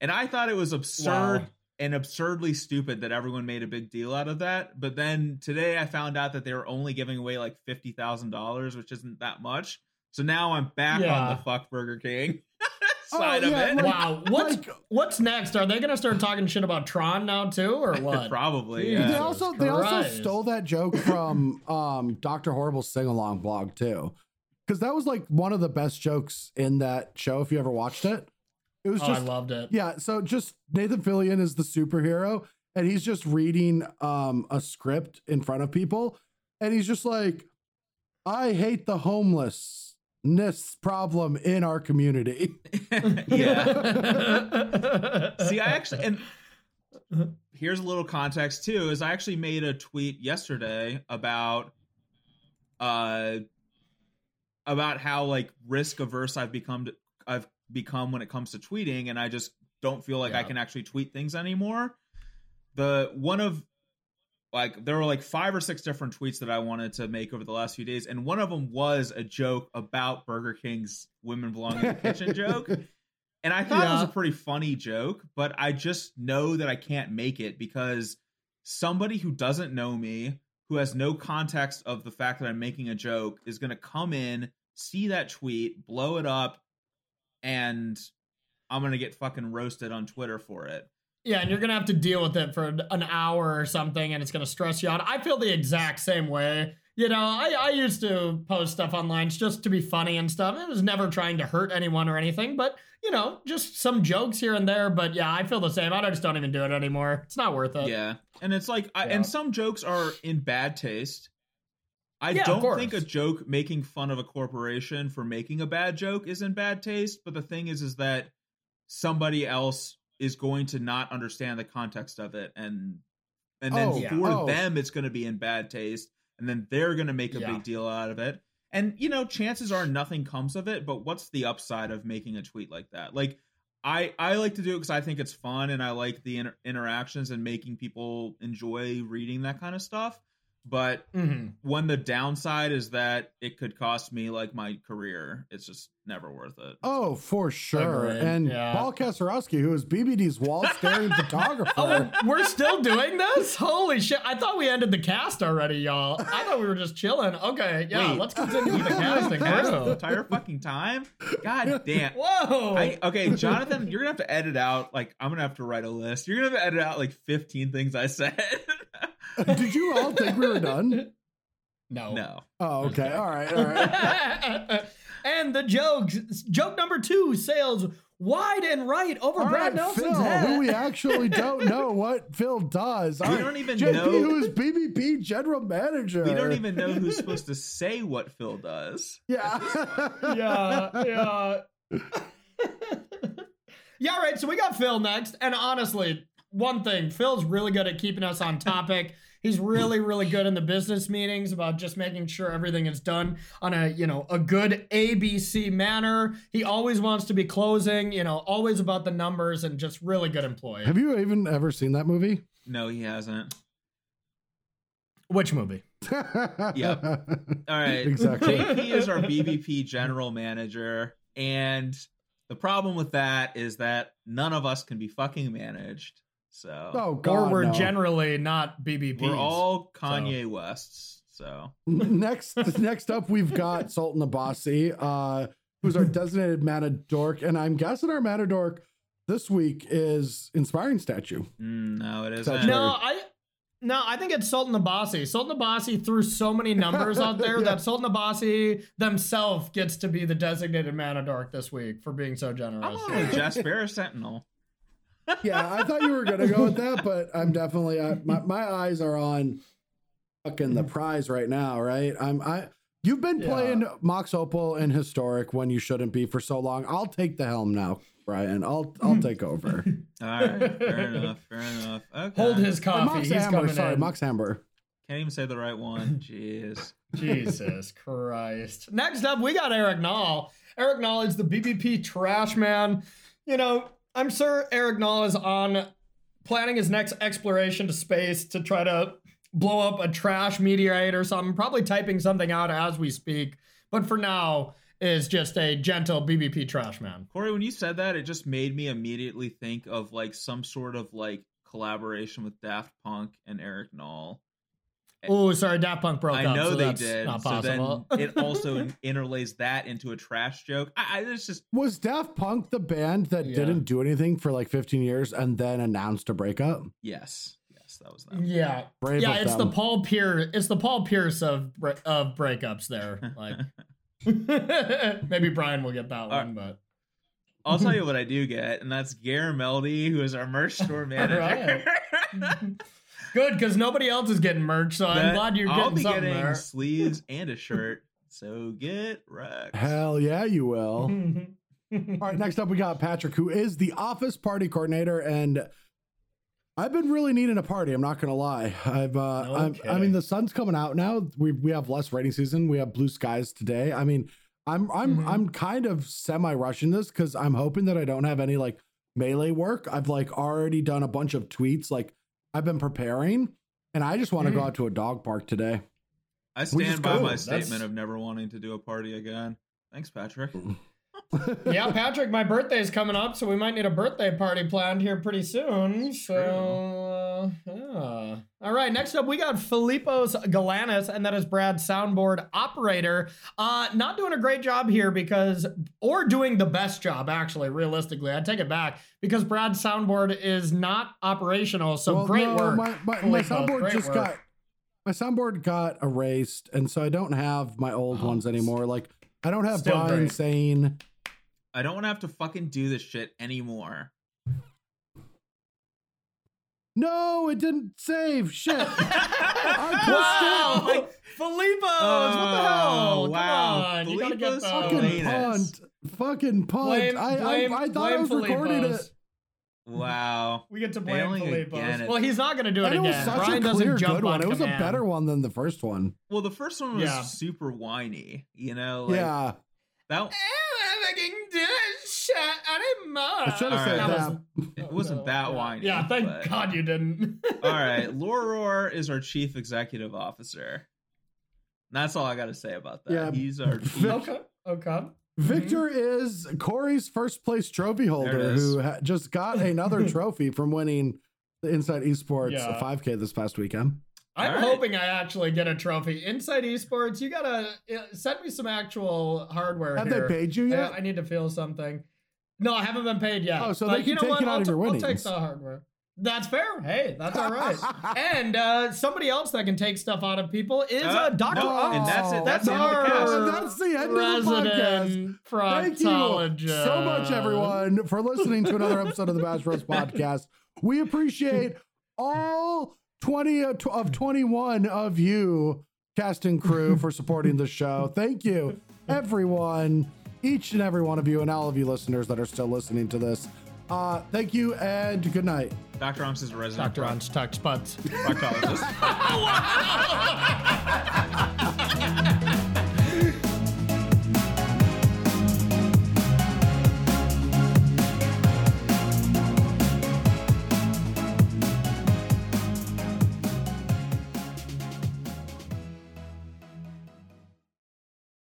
And I thought it was absurd Wow. and absurdly stupid that everyone made a big deal out of that. But then today I found out that they were only giving away like fifty thousand dollars, which isn't that much. So now I'm back Yeah. on the fuck Burger King [laughs] Oh, yeah, of it. like- Wow. What's Like- what's next? Are they gonna start talking shit about Tron now too, or [laughs] what? Probably. Jesus They Yeah. also they also stole that joke from [laughs] um Dr. Horrible's sing along blog too. Cause that was like one of the best jokes in that show if you ever watched it. It was Oh, just I loved it. yeah, so just Nathan Fillion is the superhero and he's just reading um a script in front of people and he's just like I hate the homeless ness problem in our community. [laughs] yeah. [laughs] See, I actually and here's a little context too. Is I actually made a tweet yesterday about uh about how like risk averse I've become I've become when it comes to tweeting, and I just don't feel like I can actually tweet things anymore. The one of like there were like five or six different tweets that I wanted to make over the last few days, and one of them was a joke about Burger King's "women belong in the kitchen" [laughs] joke. And I thought it was a pretty funny joke, but I just know that I can't make it because somebody who doesn't know me, who has no context of the fact that I'm making a joke, is going to come in, see that tweet, blow it up, and I'm going to get fucking roasted on Twitter for it. Yeah, and you're gonna have to deal with it for an hour or something, and it's gonna stress you out. I feel the exact same way. You know, I, I used to post stuff online just to be funny and stuff. It was never trying to hurt anyone or anything, but you know, just some jokes here and there. But yeah, I feel the same. I just don't even do it anymore. It's not worth it. Yeah. And it's like, I, Yeah. and some jokes are in bad taste. I Yeah, don't think a joke making fun of a corporation for making a bad joke is in bad taste, but the thing is is that somebody else is going to not understand the context of it and and then Oh, yeah. for Oh. them it's going to be in bad taste and then they're going to make a Yeah. big deal out of it. And you know, chances are nothing comes of it, but what's the upside of making a tweet like that? Like I I like to do it because I think it's fun and I like the inter- interactions and making people enjoy reading that kind of stuff. But hmm when the downside is that it could cost me like my career, it's just never worth it. Oh, for sure. Agreed, And yeah. Paul Kasarowski, who is BBD's wall staring [laughs] photographer. Oh, we're still doing this? Holy shit. I thought we ended the cast already, y'all. I thought we were just chilling. Okay, yeah, Wait. let's continue the casting. [laughs] Past the entire fucking time. God damn. [laughs] Whoa. I, okay, Jonathan, you're gonna have to edit out. Like, I'm gonna have to write a list. You're gonna have to edit out like 15 things I said. [laughs] Did you all think we were done? no. no. Oh, okay. All right. All right. [laughs] and the jokes. Joke number two sails wide and right over All Brad right, Nelson's Phil, head. who we actually [laughs] don't know what Phil does. All We right, don't even JP, know- who is BBP general manager. We don't even know who's supposed to say what Phil does. Yeah. yeah, yeah. yeah, right. So we got Phil next. And honestly, one thing, Phil's really good at keeping us on topic. He's really, really good in the business meetings about just making sure everything is done on a, you know, a good ABC manner. He always wants to be closing, you know, always about the numbers and just really good employee. Have you even ever seen that movie? No, he hasn't. Which movie? [laughs] yep. All right. Exactly. [laughs] JP is our BVP general manager, and the problem with that is that none of us can be fucking managed. So Oh God. or we're no. generally not BBPs. we're all Kanye Wests. So [laughs] next next up we've got Sultan Abasi, uh, who's our designated Matadork, and I'm guessing our Matadork this week is inspiring statue. mm, no, it Such isn't. No, I no, I think it's Sultan Abasi. Sultan Abasi threw so many numbers out there [laughs] Yeah. that Sultan Abasi themselves gets to be the designated Manadork this week for being so I'm generous. on Jaspera Sentinel. Yeah, I thought you were gonna go with that, but I'm definitely uh, my my eyes are on fucking the prize right now, right? I'm I. You've been Yeah. playing Mox Opal and Historic when you shouldn't be for so long. I'll take the helm now, Brian. I'll I'll take over. [laughs] All right, fair enough. Fair enough. Okay. Hold his Or coffee. Mox He's Amber, coming sorry, in. Mox Amber. Can't even say the right one. Jeez. Jesus [laughs] Christ. Next up, we got Eric Nall. Eric Nall is the BBP trash man. You know, I'm sure Eric Nall is on planning his next exploration to space to try to blow up a trash meteorite or something, probably typing something out as we speak. But for now, is just a gentle BBP trash man. Corey, when you said that, it just made me immediately think of like some sort of like collaboration with Daft Punk and Eric Knoll. Oh, sorry, Daft Punk broke I up. know so they that's did. Not So possible. then [laughs] it also [laughs] interlays that into a trash joke. I, I it's just Was Daft Punk the band that Yeah. didn't do anything for like 15 years and then announced a breakup? yes, yes, that was them. Yeah, Brave yeah, it's them. the Paul Pierce. It's the Paul Pierce of of breakups. There, like [laughs] maybe Brian will get that uh, one, but I'll tell you what I do get, and that's Garameldi, who is our merch store manager. Good because nobody else is getting merch, so I'm glad you're I'll getting be something getting there. sleeves and a shirt. So get wrecked. Hell yeah, you will. [laughs] All right, next up we got Patrick, who is the office party coordinator, and I've been really needing a party. I'm not gonna lie. I've, uh, I'm, I mean, the sun's coming out now. We we have less rainy season. We have blue skies today. I mean, I'm I'm Mhm. I'm kind of semi rushing this because I'm hoping that I don't have any like melee work. I've like already done a bunch of tweets. Like I've been preparing, and I just want to go Mhm. out to a dog park today. I stand by go. my That's- statement of never wanting to do a party again. Thanks, Patrick. [laughs] [laughs] yeah, Patrick, my birthday's coming up, so we might need a birthday party planned here pretty soon. So, uh, yeah. All right, next up, we got Filipos Galanis, and that is Brad's soundboard operator. Uh, not doing a great job here because, or doing the best job, actually, realistically. I take it back because Brad's soundboard is not operational. So, Well, great no, work. My, my, my soundboard just work. got my soundboard got erased, and so I don't have my old Oh, ones anymore. Like I don't have Brian great. saying I don't want to have to fucking do this shit anymore. no, it didn't save. Shit. [laughs] I wow, pushed it. like, Filipos, what the oh, hell? Oh, wow. Come on, you gotta get Filipos those. Fucking Helenas. punt. Fucking punt. Blame, I, blame, I, I thought blame I was recording Filipos. it. Wow. [laughs] We get to blame Failing Filipos. Well, he's not going to do it And it was such Brian a doesn't clear jump good on one. It was command. a better one than the first one. Well, the first one was Yeah. super whiny. You know, like yeah. that. Eh, I should have said right. that. was- It wasn't no, that yeah. whiny. Yeah, thank but- God you didn't. [laughs] All right, [laughs] Loror is our chief executive officer. And That's all I got to say about that. Yeah. He's our chief. Okay, okay. Victor is Corey's first place trophy holder who ha- just got another [laughs] trophy from winning the Inside Esports Yeah. 5K this past weekend. I'm All right. hoping I actually get a trophy. Inside Esports, you gotta uh, send me some actual hardware Have here. they paid you I- yet? I, need to feel something. No, I haven't been paid yet. Oh, so but they can you know take what? it out I'll, of your t- I'll take the hardware. That's fair. Hey, that's all right. [laughs] and uh, somebody else that can take stuff out of people is uh, Uh, Dr. no, Ux. and that's it. That's That's the end of the our that's the end of the podcast. Thank you so much, everyone, for listening to another episode of the Bash Bros [laughs] podcast. We appreciate all 20 of of 21 of you, cast and crew, for supporting the show. Thank you, everyone, each and every one of you and all of you listeners that are still listening to this. Uh, thank you and good night. Dr. Omps is a resident. Dr. Omps talks butts. Proctologist.